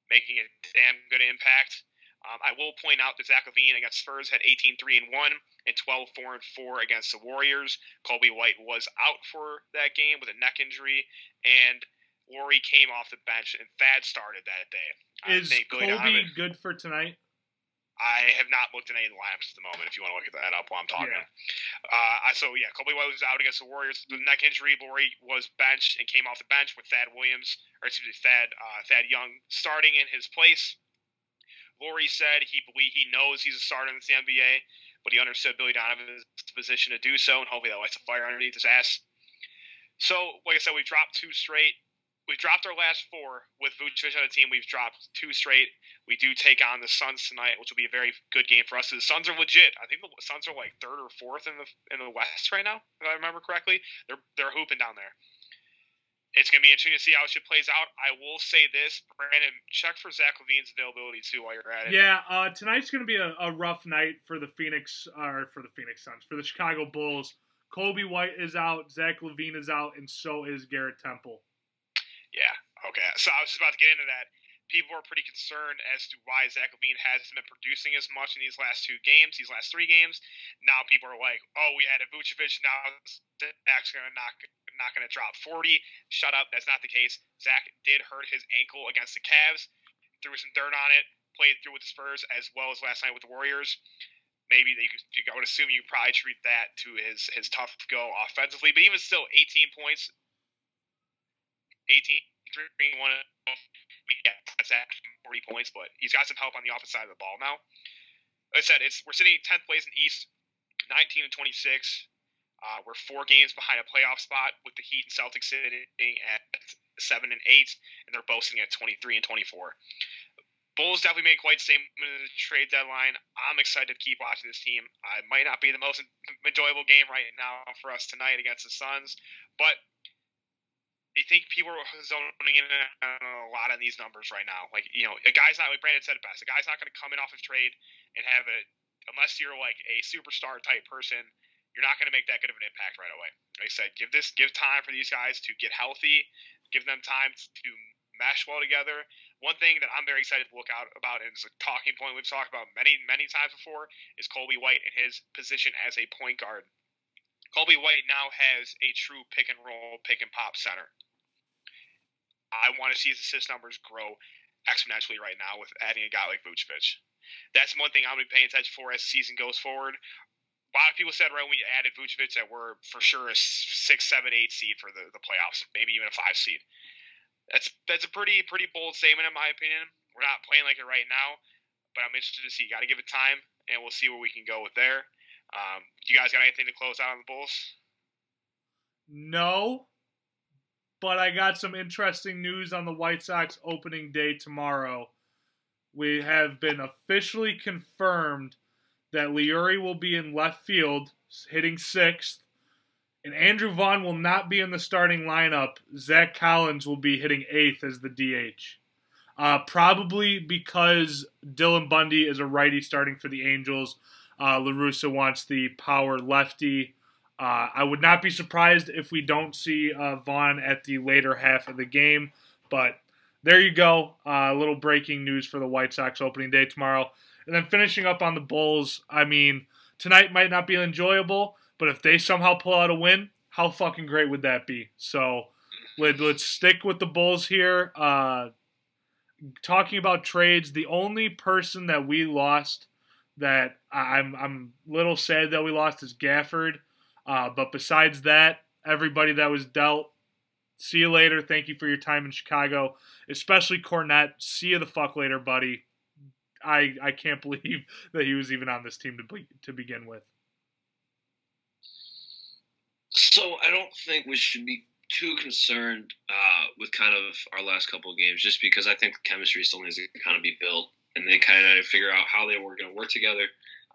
making a damn good impact. Um, I will point out that Zach LaVine against Spurs had 18 3 and 1 and 12 4 and 4 against the Warriors. Coby White was out for that game with a neck injury, and Lauri came off the bench, and Thad started that day. Is Coby good for tonight? I have not looked at any lineups at the moment. If you want to look at that up while I'm talking, yeah. Uh, so yeah, Coby White was out against the Warriors. The neck injury, Lauri was benched and came off the bench with Thad Williams, or excuse me, Thad uh, Thad Young starting in his place. Lauri said he believe he knows he's a starter in the NBA, but he understood Billy Donovan's position to do so, and hopefully that lights a fire underneath his ass. So, like I said, we dropped two straight we've dropped our last four with Vucevic on the team. We've dropped two straight. We do take on the Suns tonight, which will be a very good game for us. The Suns are legit. I think the Suns are like third or fourth in the in the West right now, if I remember correctly. They're they're hooping down there. It's going to be interesting to see how it plays out. I will say this, Brandon, check for Zach LaVine's availability too while you're at it. Yeah, uh, tonight's going to be a, a, rough night for the Phoenix, or for the Phoenix Suns, for the Chicago Bulls. Coby White is out, Zach LaVine is out, and so is Garrett Temple. Yeah. Okay. So I was just about to get into that. People are pretty concerned as to why Zach LaVine hasn't been producing as much in these last two games, these last three games. Now people are like, "Oh, we added Vucevic. Now Zach's gonna knock not gonna drop 40." Shut up. That's not the case. Zach did hurt his ankle against the Cavs. Threw some dirt on it. Played through with the Spurs as well as last night with the Warriors maybe they I would assume you probably treat that to his his tough go offensively. But even still, 18 points, 18, three, one. Yeah, that's actually 40 points, but he's got some help on the offensive side of the ball now. Like I said, it's we're sitting 10th place in East, 19 and 26. Uh, we're four games behind a playoff spot with the Heat and Celtics sitting at seven and eight, and they're both sitting at 23 and 24. Bulls definitely made quite statement in the trade deadline. I'm excited to keep watching this team. I might not be the most enjoyable game right now for us tonight against the Suns, but I think people are zoning in on a lot on these numbers right now. Like, you know, a guy's not, like Brandon said it best, a guy's not going to come in off of trade and have it, unless you're like a superstar type person, you're not going to make that good of an impact right away. Like I said, give this, give time for these guys to get healthy, give them time to mesh well together. One thing that I'm very excited to look out about, and it's a talking point we've talked about many, many times before, is Coby White and his position as a point guard. Coby White now has a true pick and roll, pick and pop center. I want to see his assist numbers grow exponentially right now with adding a guy like Vucevic. That's one thing I'm going to be paying attention for as the season goes forward. A lot of people said right when we added Vucevic that we're for sure a six, seven, eight seed for the, the playoffs, maybe even a five seed. That's that's a pretty pretty bold statement in my opinion. We're not playing like it right now, but I'm interested to see. Got to give it time, and we'll see where we can go with there. Um, you guys got anything to close out on the Bulls? No, but I got some interesting news on the White Sox opening day tomorrow. We have been officially confirmed that Leury will be in left field, hitting sixth, and Andrew Vaughn will not be in the starting lineup. Zack Collins will be hitting eighth as the DH. Uh, probably because Dylan Bundy is a righty starting for the Angels. Uh, wants the power lefty. Uh, I would not be surprised if we don't see uh, Vaughn at the later half of the game, but there you go. Uh, a little breaking news for the White Sox opening day tomorrow. And then finishing up on the Bulls, I mean, tonight might not be enjoyable, but if they somehow pull out a win, how fucking great would that be? So let, us stick with the Bulls here. Uh, talking about trades, the only person that we lost that I'm I'm little sad that we lost is Gafford. Uh, but besides that, everybody that was dealt, see you later. Thank you for your time in Chicago, especially Kornet. See you the fuck later, buddy. I I can't [laughs] believe that he was even on this team to be, to begin with. So I don't think we should be too concerned uh, with kind of our last couple of games, just because I think chemistry still needs to kind of be built, and they kind of figure out how they were going to work together,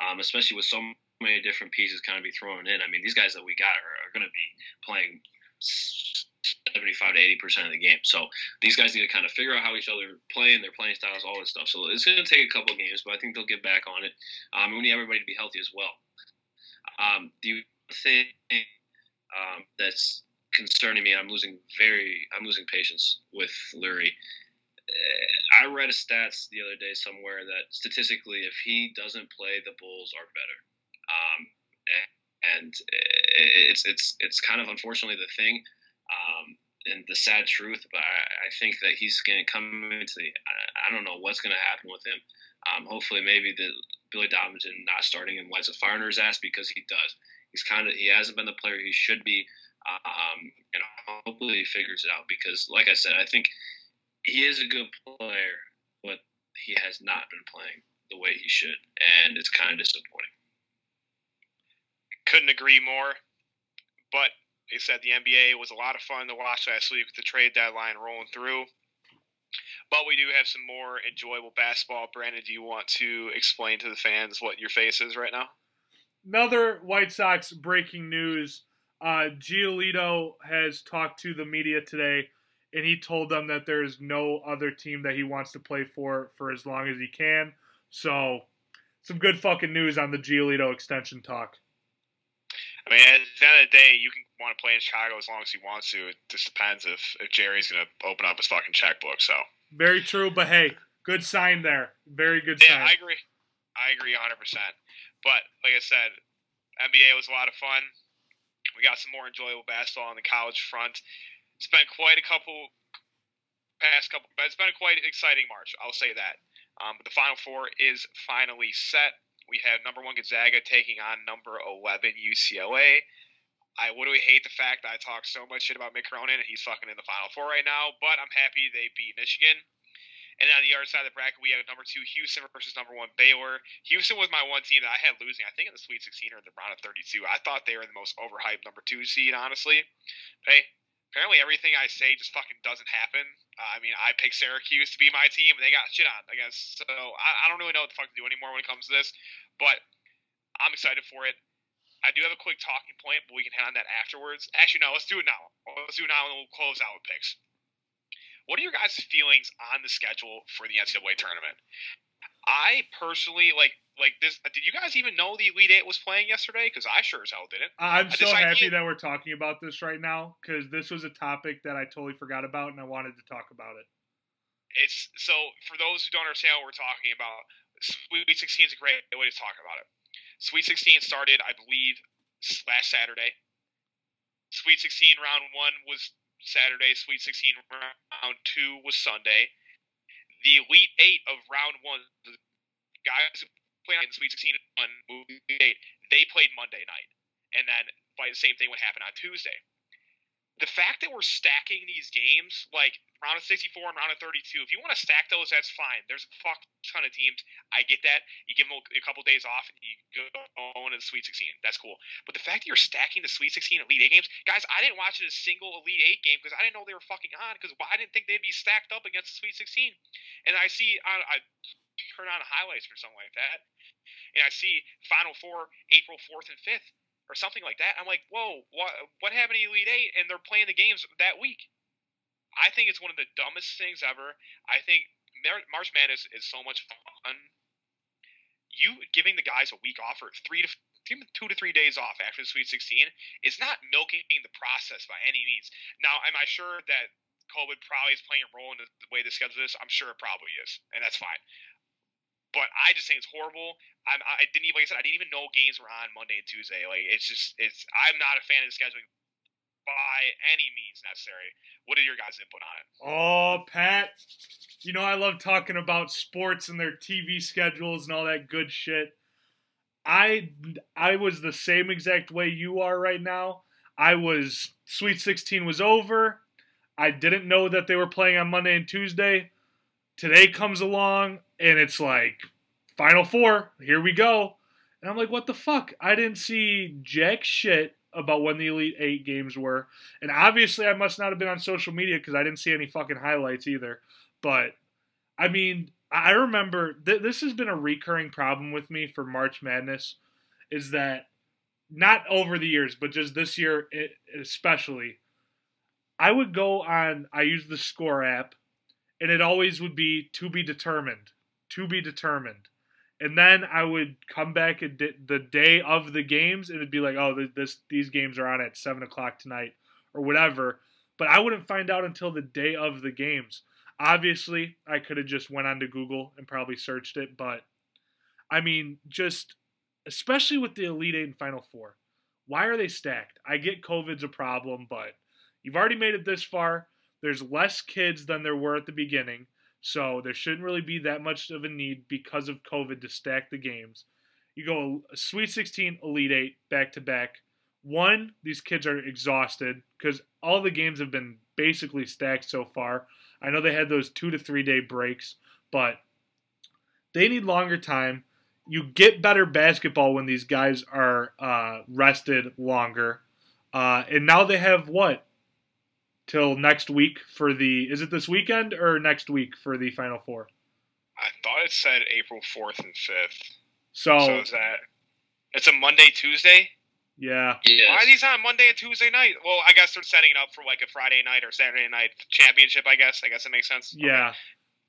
um, especially with so many different pieces kind of be thrown in. I mean, these guys that we got are, are going to be playing 75 to 80 percent of the game. So these guys need to kind of figure out how each other play playing, their playing styles, all this stuff. So it's going to take a couple games, but I think they'll get back on it. Um, we need everybody to be healthy as well. Um, the thing um, that's concerning me, I'm losing very, I'm losing patience with Lauri. Uh, I read a stats the other day somewhere that statistically, if he doesn't play, the Bulls are better. Um, and it's it's it's kind of unfortunately the thing, um, and the sad truth. But I, I think that he's going to come into the. I, I don't know what's going to happen with him. Um, hopefully, maybe the Billy Donovan not starting him lights a fire under his ass because he does. He's kind of he hasn't been the player he should be, um, and hopefully he figures it out because, like I said, I think he is a good player, but he has not been playing the way he should, and it's kind of disappointing. Couldn't agree more. But they said the NBA was a lot of fun to watch last week with the trade deadline rolling through. But we do have some more enjoyable basketball. Brandon, do you want to explain to the fans what your face is right now? Another White Sox breaking news. Uh, Giolito has talked to the media today, and he told them that there's no other team that he wants to play for for as long as he can. So, some good fucking news on the Giolito extension talk. I mean, at the end of the day, you can want to play in Chicago as long as he wants to. It just depends if, if Jerry's going to open up his fucking checkbook. So very true, but hey, good sign there. Very good yeah, sign. I agree. I agree 100. percent But like I said, NBA was a lot of fun. We got some more enjoyable basketball on the college front. It's been quite a couple past couple, but it's been a quite exciting March. I'll say that. Um, but the Final Four is finally set. We have number one Gonzaga taking on number 11 UCLA. I literally hate the fact that I talk so much shit about Mick Cronin and he's fucking in the Final Four right now, but I'm happy they beat Michigan. And on the other side of the bracket, we have number two Houston versus number one Baylor. Houston was my one team that I had losing, I think, in the Sweet 16 or the round of 32. I thought they were the most overhyped number two seed, honestly. Hey, apparently everything I say just fucking doesn't happen. I mean, I picked Syracuse to be my team, and they got shit on. I guess so. I, I don't really know what the fuck to do anymore when it comes to this, but I'm excited for it. I do have a quick talking point, but we can hit on that afterwards. Actually, no, let's do it now. Let's do it now, and we'll close out with picks. What are your guys' feelings on the schedule for the NCAA tournament? I personally like like this. Did you guys even know the Elite Eight was playing yesterday? Because I sure as hell didn't. I'm so happy idea- that we're talking about this right now because this was a topic that I totally forgot about and I wanted to talk about it. It's so for those who don't understand what we're talking about. Sweet 16 is a great way to talk about it. Sweet 16 started, I believe, last Saturday. Sweet 16 round one was Saturday. Sweet 16 round two was Sunday. The Elite Eight of round one, the guys who played in the Sweet 16 on Elite Eight, they played Monday night, and then by the same thing would happen on Tuesday. The fact that we're stacking these games, like round of 64 and round of 32, if you want to stack those, that's fine. There's a fuck ton of teams. I get that. You give them a couple days off and you go into the Sweet 16. That's cool. But the fact that you're stacking the Sweet 16 Elite Eight games, guys, I didn't watch a single Elite Eight game because I didn't know they were fucking on because I didn't think they'd be stacked up against the Sweet 16. And I see, I, I turn on highlights or something like that, and I see Final Four April 4th and 5th or something like that. I'm like, whoa, what what happened to Elite Eight? And they're playing the games that week. I think it's one of the dumbest things ever. I think Mar- March Madness is so much fun. You giving the guys a week off or three to two to three days off after the Sweet 16 is not milking the process by any means. Now, am I sure that COVID probably is playing a role in the way the schedule is? I'm sure it probably is, and that's fine. But I just think it's horrible. I'm, I didn't even, like I said, I didn't even know games were on Monday and Tuesday. Like it's just, it's. I'm not a fan of the scheduling by any means necessary. What are your guys' input on it? Oh, Pat, you know I love talking about sports and their TV schedules and all that good shit. I I was the same exact way you are right now. I was Sweet 16 was over. I didn't know that they were playing on Monday and Tuesday. Today comes along and it's like Final Four, here we go. And I'm like, what the fuck? I didn't see jack shit about when the Elite Eight games were. And obviously, I must not have been on social media because I didn't see any fucking highlights either. But I mean, I remember th- this has been a recurring problem with me for March Madness is that not over the years, but just this year especially. I would go on, I use the score app, and it always would be to be determined, to be determined. And then I would come back di- the day of the games, and it'd be like, oh, this these games are on at seven o'clock tonight or whatever. But I wouldn't find out until the day of the games. Obviously, I could have just went onto Google and probably searched it, but I mean, just especially with the Elite Eight and Final Four, why are they stacked? I get COVID's a problem, but you've already made it this far. There's less kids than there were at the beginning, so there shouldn't really be that much of a need because of COVID to stack the games. You go a Sweet 16, Elite Eight, back to back. One, these kids are exhausted because all the games have been basically stacked so far. I know they had those two to three day breaks, but they need longer time. You get better basketball when these guys are uh, rested longer. Uh, and now they have what? Till next week for the. Is it this weekend or next week for the Final Four? I thought it said April 4th and 5th. So, So is that. It's a Monday, Tuesday? yeah. Yeah. Why are these on Monday and Tuesday night? Well, I guess they're setting it up for like a Friday night or Saturday night championship, I guess. I guess it makes sense. Okay. Yeah.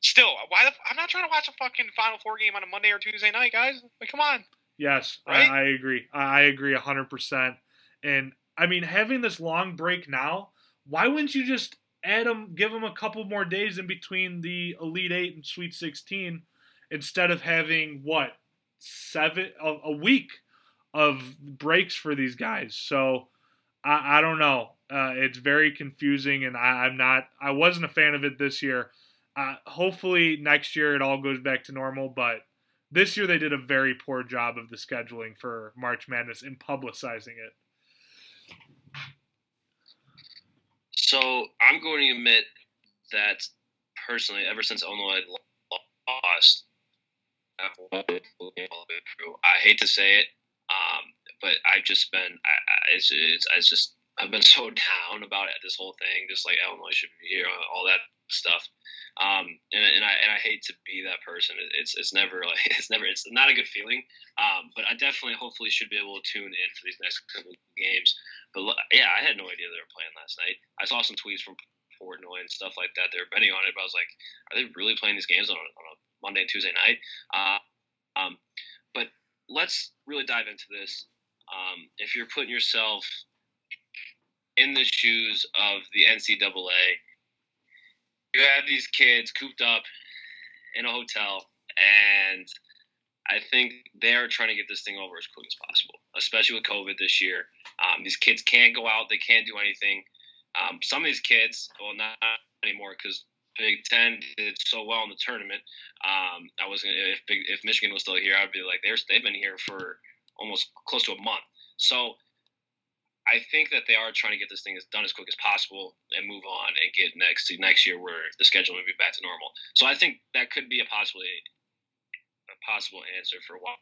Still, why the, I'm not trying to watch a fucking Final Four game on a Monday or Tuesday night, guys. Like, come on. Yes, Right? I, I agree. I, I agree 100%. And I mean, having this long break now, why wouldn't you just add them, give them a couple more days in between the Elite Eight and Sweet 16 instead of having what, seven, a, a week of breaks for these guys? So I, I don't know. Uh, it's very confusing, and I, I'm not, I wasn't a fan of it this year. Uh, hopefully next year it all goes back to normal, but this year they did a very poor job of the scheduling for March Madness and publicizing it. So I'm going to admit that personally, ever since Illinois lost. I hate to say it, um, but I've just been. I, I, it's, it's, it's just I've been so [laughs] down about it, this whole thing, just like Illinois should be here, all that stuff. Um, and, and I and I hate to be that person. It's it's never [laughs] like it's never it's not a good feeling. Um, but I definitely hopefully should be able to tune in for these next couple games. But yeah, I had no idea they were playing last night. I saw some tweets from Portnoy and stuff like that. They were betting on it, but I was like, are they really playing these games on a, on a Monday and Tuesday night? Uh, um, but let's really dive into this. Um, if you're putting yourself in the shoes of the NCAA, you have these kids cooped up in a hotel, and I think they're trying to get this thing over as quick as possible, especially with COVID this year. Um, these kids can't go out, they can't do anything. Um, some of these kids, well, not anymore because Big Ten did so well in the tournament. Um, I was if Big, if Michigan was still here, I'd be like, they're, they've been here for almost close to a month. So I think that they are trying to get this thing as done as quick as possible and move on and get next to next year where the schedule will be back to normal. So I think that could be a possibly a possible answer for why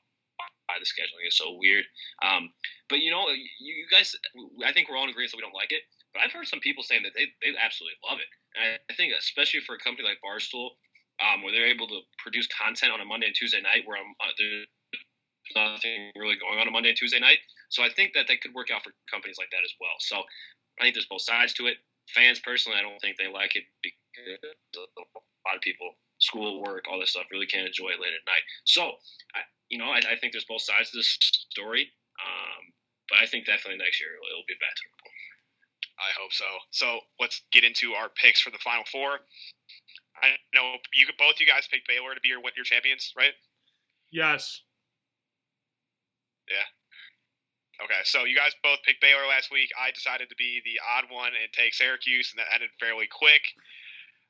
why the scheduling is so weird. Um, but you know, you, you, guys, I think we're all in agreement that we don't like it. But I've heard some people saying that they, they absolutely love it. And I think especially for a company like Barstool, um, where they're able to produce content on a Monday and Tuesday night, where I'm, uh, there's nothing really going on a Monday and Tuesday night. So I think that that could work out for companies like that as well. So I think there's both sides to it. Fans personally, I don't think they like it because a lot of people, school, work, all this stuff, really can't enjoy it late at night. So, I, you know, I, I, think there's both sides to this story. Um, but I think definitely next year it'll, it'll be back to normal. I hope so. So let's get into our picks for the final four. I know you both you guys picked Baylor to be your your champions, right? Yes. Yeah. Okay, so you guys both picked Baylor last week. I decided to be the odd one and take Syracuse, and that ended fairly quick.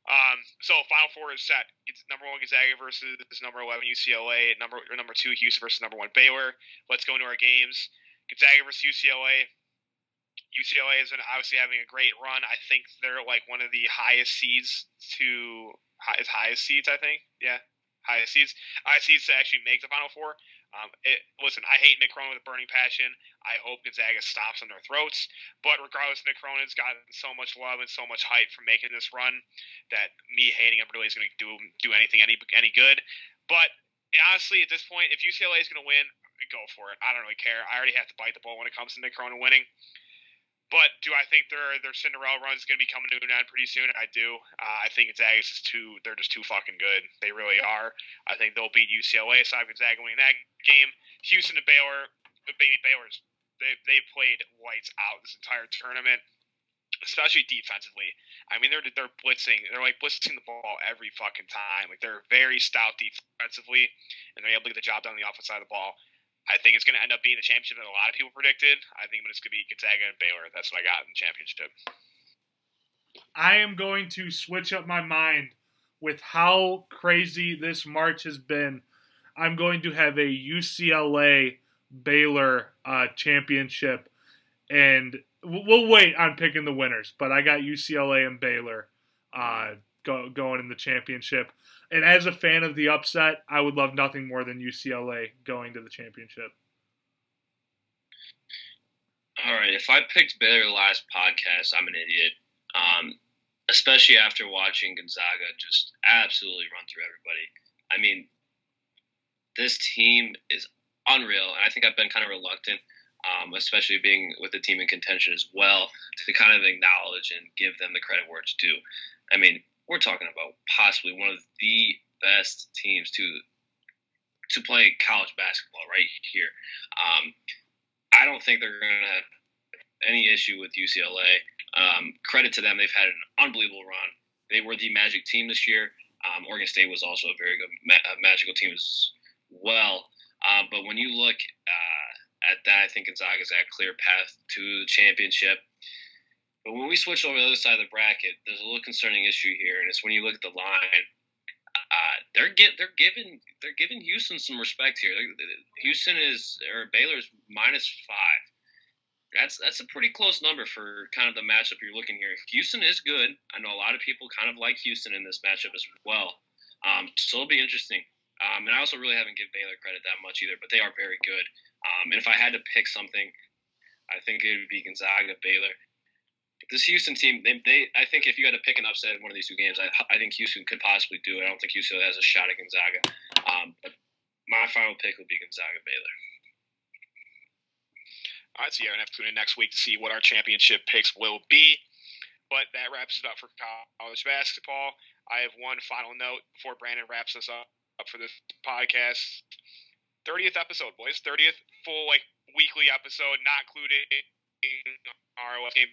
Um, so Final Four is set. It's number one Gonzaga versus number eleven UCLA. Number number two Houston versus number one Baylor. Let's go into our games. Gonzaga versus UCLA. UCLA has been obviously having a great run. I think they're like one of the highest seeds to as highest seeds. I think, yeah, highest seeds. Highest seeds to actually make the Final Four. Um, it, listen, I hate Mick Cronin with a burning passion. I hope Gonzaga stops on their throats. But regardless, Mick Cronin's gotten so much love and so much hype for making this run that me hating him really is going to do do anything any any good. But honestly, at this point, if UCLA is going to win, go for it. I don't really care. I already have to bite the bullet when it comes to Mick Cronin winning. But do I think their their Cinderella run is going to be coming to an end pretty soon? I do. Uh, I think Gonzaga is too. They're just too fucking good. They really are. I think they'll beat UCLA. So I have Gonzaga winning that game. Houston and Baylor. Baby Baylor's. They they played lights out this entire tournament, especially defensively. I mean, they're they're blitzing. They're like blitzing the ball every fucking time. Like they're very stout defensively, and they're able to get the job done on the offensive side of the ball. I think it's going to end up being the championship that a lot of people predicted. I think it's going to be Gonzaga and Baylor. That's what I got in the championship. I am going to switch up my mind with how crazy this March has been. I'm going to have a UCLA Baylor uh, championship, and we'll wait on picking the winners. But I got UCLA and Baylor uh, go, going in the championship. And as a fan of the upset, I would love nothing more than UCLA going to the championship. All right, if I picked Baylor last podcast, I'm an idiot. Um, especially after watching Gonzaga just absolutely run through everybody. I mean, this team is unreal, and I think I've been kind of reluctant, um, especially being with the team in contention as well, to kind of acknowledge and give them the credit where it's due. I mean, we're talking about possibly one of the best teams to to play college basketball right here. Um, I don't think they're going to have any issue with UCLA. Um, credit to them; they've had an unbelievable run. They were the Magic team this year. Um, Oregon State was also a very good ma- magical team as well. Uh, but when you look uh, at that, I think Gonzaga's got a clear path to the championship. But when we switch over to the other side of the bracket, there's a little concerning issue here, and it's when you look at the line. Uh, they're get they're giving they're giving Houston some respect here. Houston is or Baylor's minus five. That's that's a pretty close number for kind of the matchup you're looking here. Houston is good. I know a lot of people kind of like Houston in this matchup as well. Um, so it'll be interesting. Um, and I also really haven't given Baylor credit that much either, but they are very good. Um, and if I had to pick something, I think it would be Gonzaga, Baylor, this Houston team, they, they I think if you had to pick an upset in one of these two games, I, I think Houston could possibly do it. I don't think Houston has a shot at Gonzaga. Um, but my final pick would be Gonzaga Baylor. All right, so you're gonna have to tune in next week to see what our championship picks will be. But that wraps it up for college basketball. I have one final note before Brandon wraps us up, up for this podcast. 30th episode, boys. 30th full like weekly episode, not including our game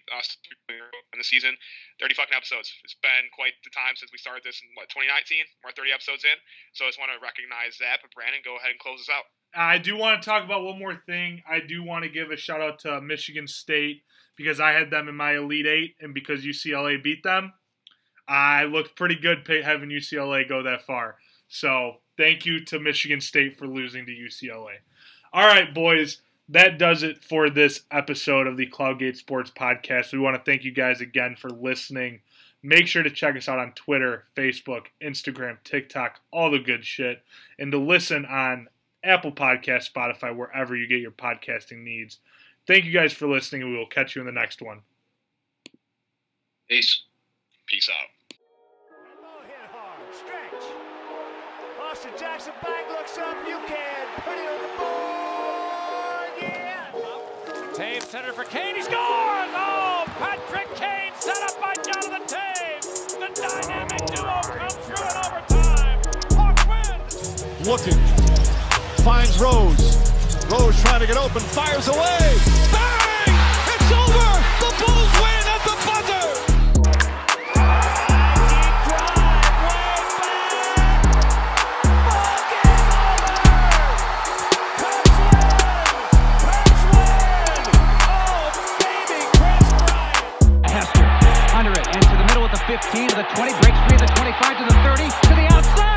in the season. 30 fucking episodes. It's been quite the time since we started this in what 2019. We're 30 episodes in, so I just want to recognize that. But Brandon, go ahead and close us out. I do want to talk about one more thing. I do want to give a shout out to Michigan State because I had them in my Elite Eight, and because UCLA beat them, I looked pretty good having UCLA go that far. So thank you to Michigan State for losing to UCLA. All right, boys, that does it for this episode of the Cloudgate Sports Podcast. We want to thank you guys again for listening. Make sure to check us out on Twitter, Facebook, Instagram, TikTok, all the good shit, and to listen on Apple Podcast, Spotify, wherever you get your podcasting needs. Thank you guys for listening, and we will catch you in the next one. Peace. Peace out. hit hard. Stretch. Austin Jackson back looks up. You can put it on the board. Yeah. Center for Kane. He scores! Oh, Patrick Kane set up by Jonathan Toews. The dynamic duo comes through in overtime. Hawk wins. Looking. Finds Rose. Rose trying to get open. Fires away. Bang! It's over. The Bulls win 15 to the 20 breaks free to the 25 to the 30 to the outside. 40 mid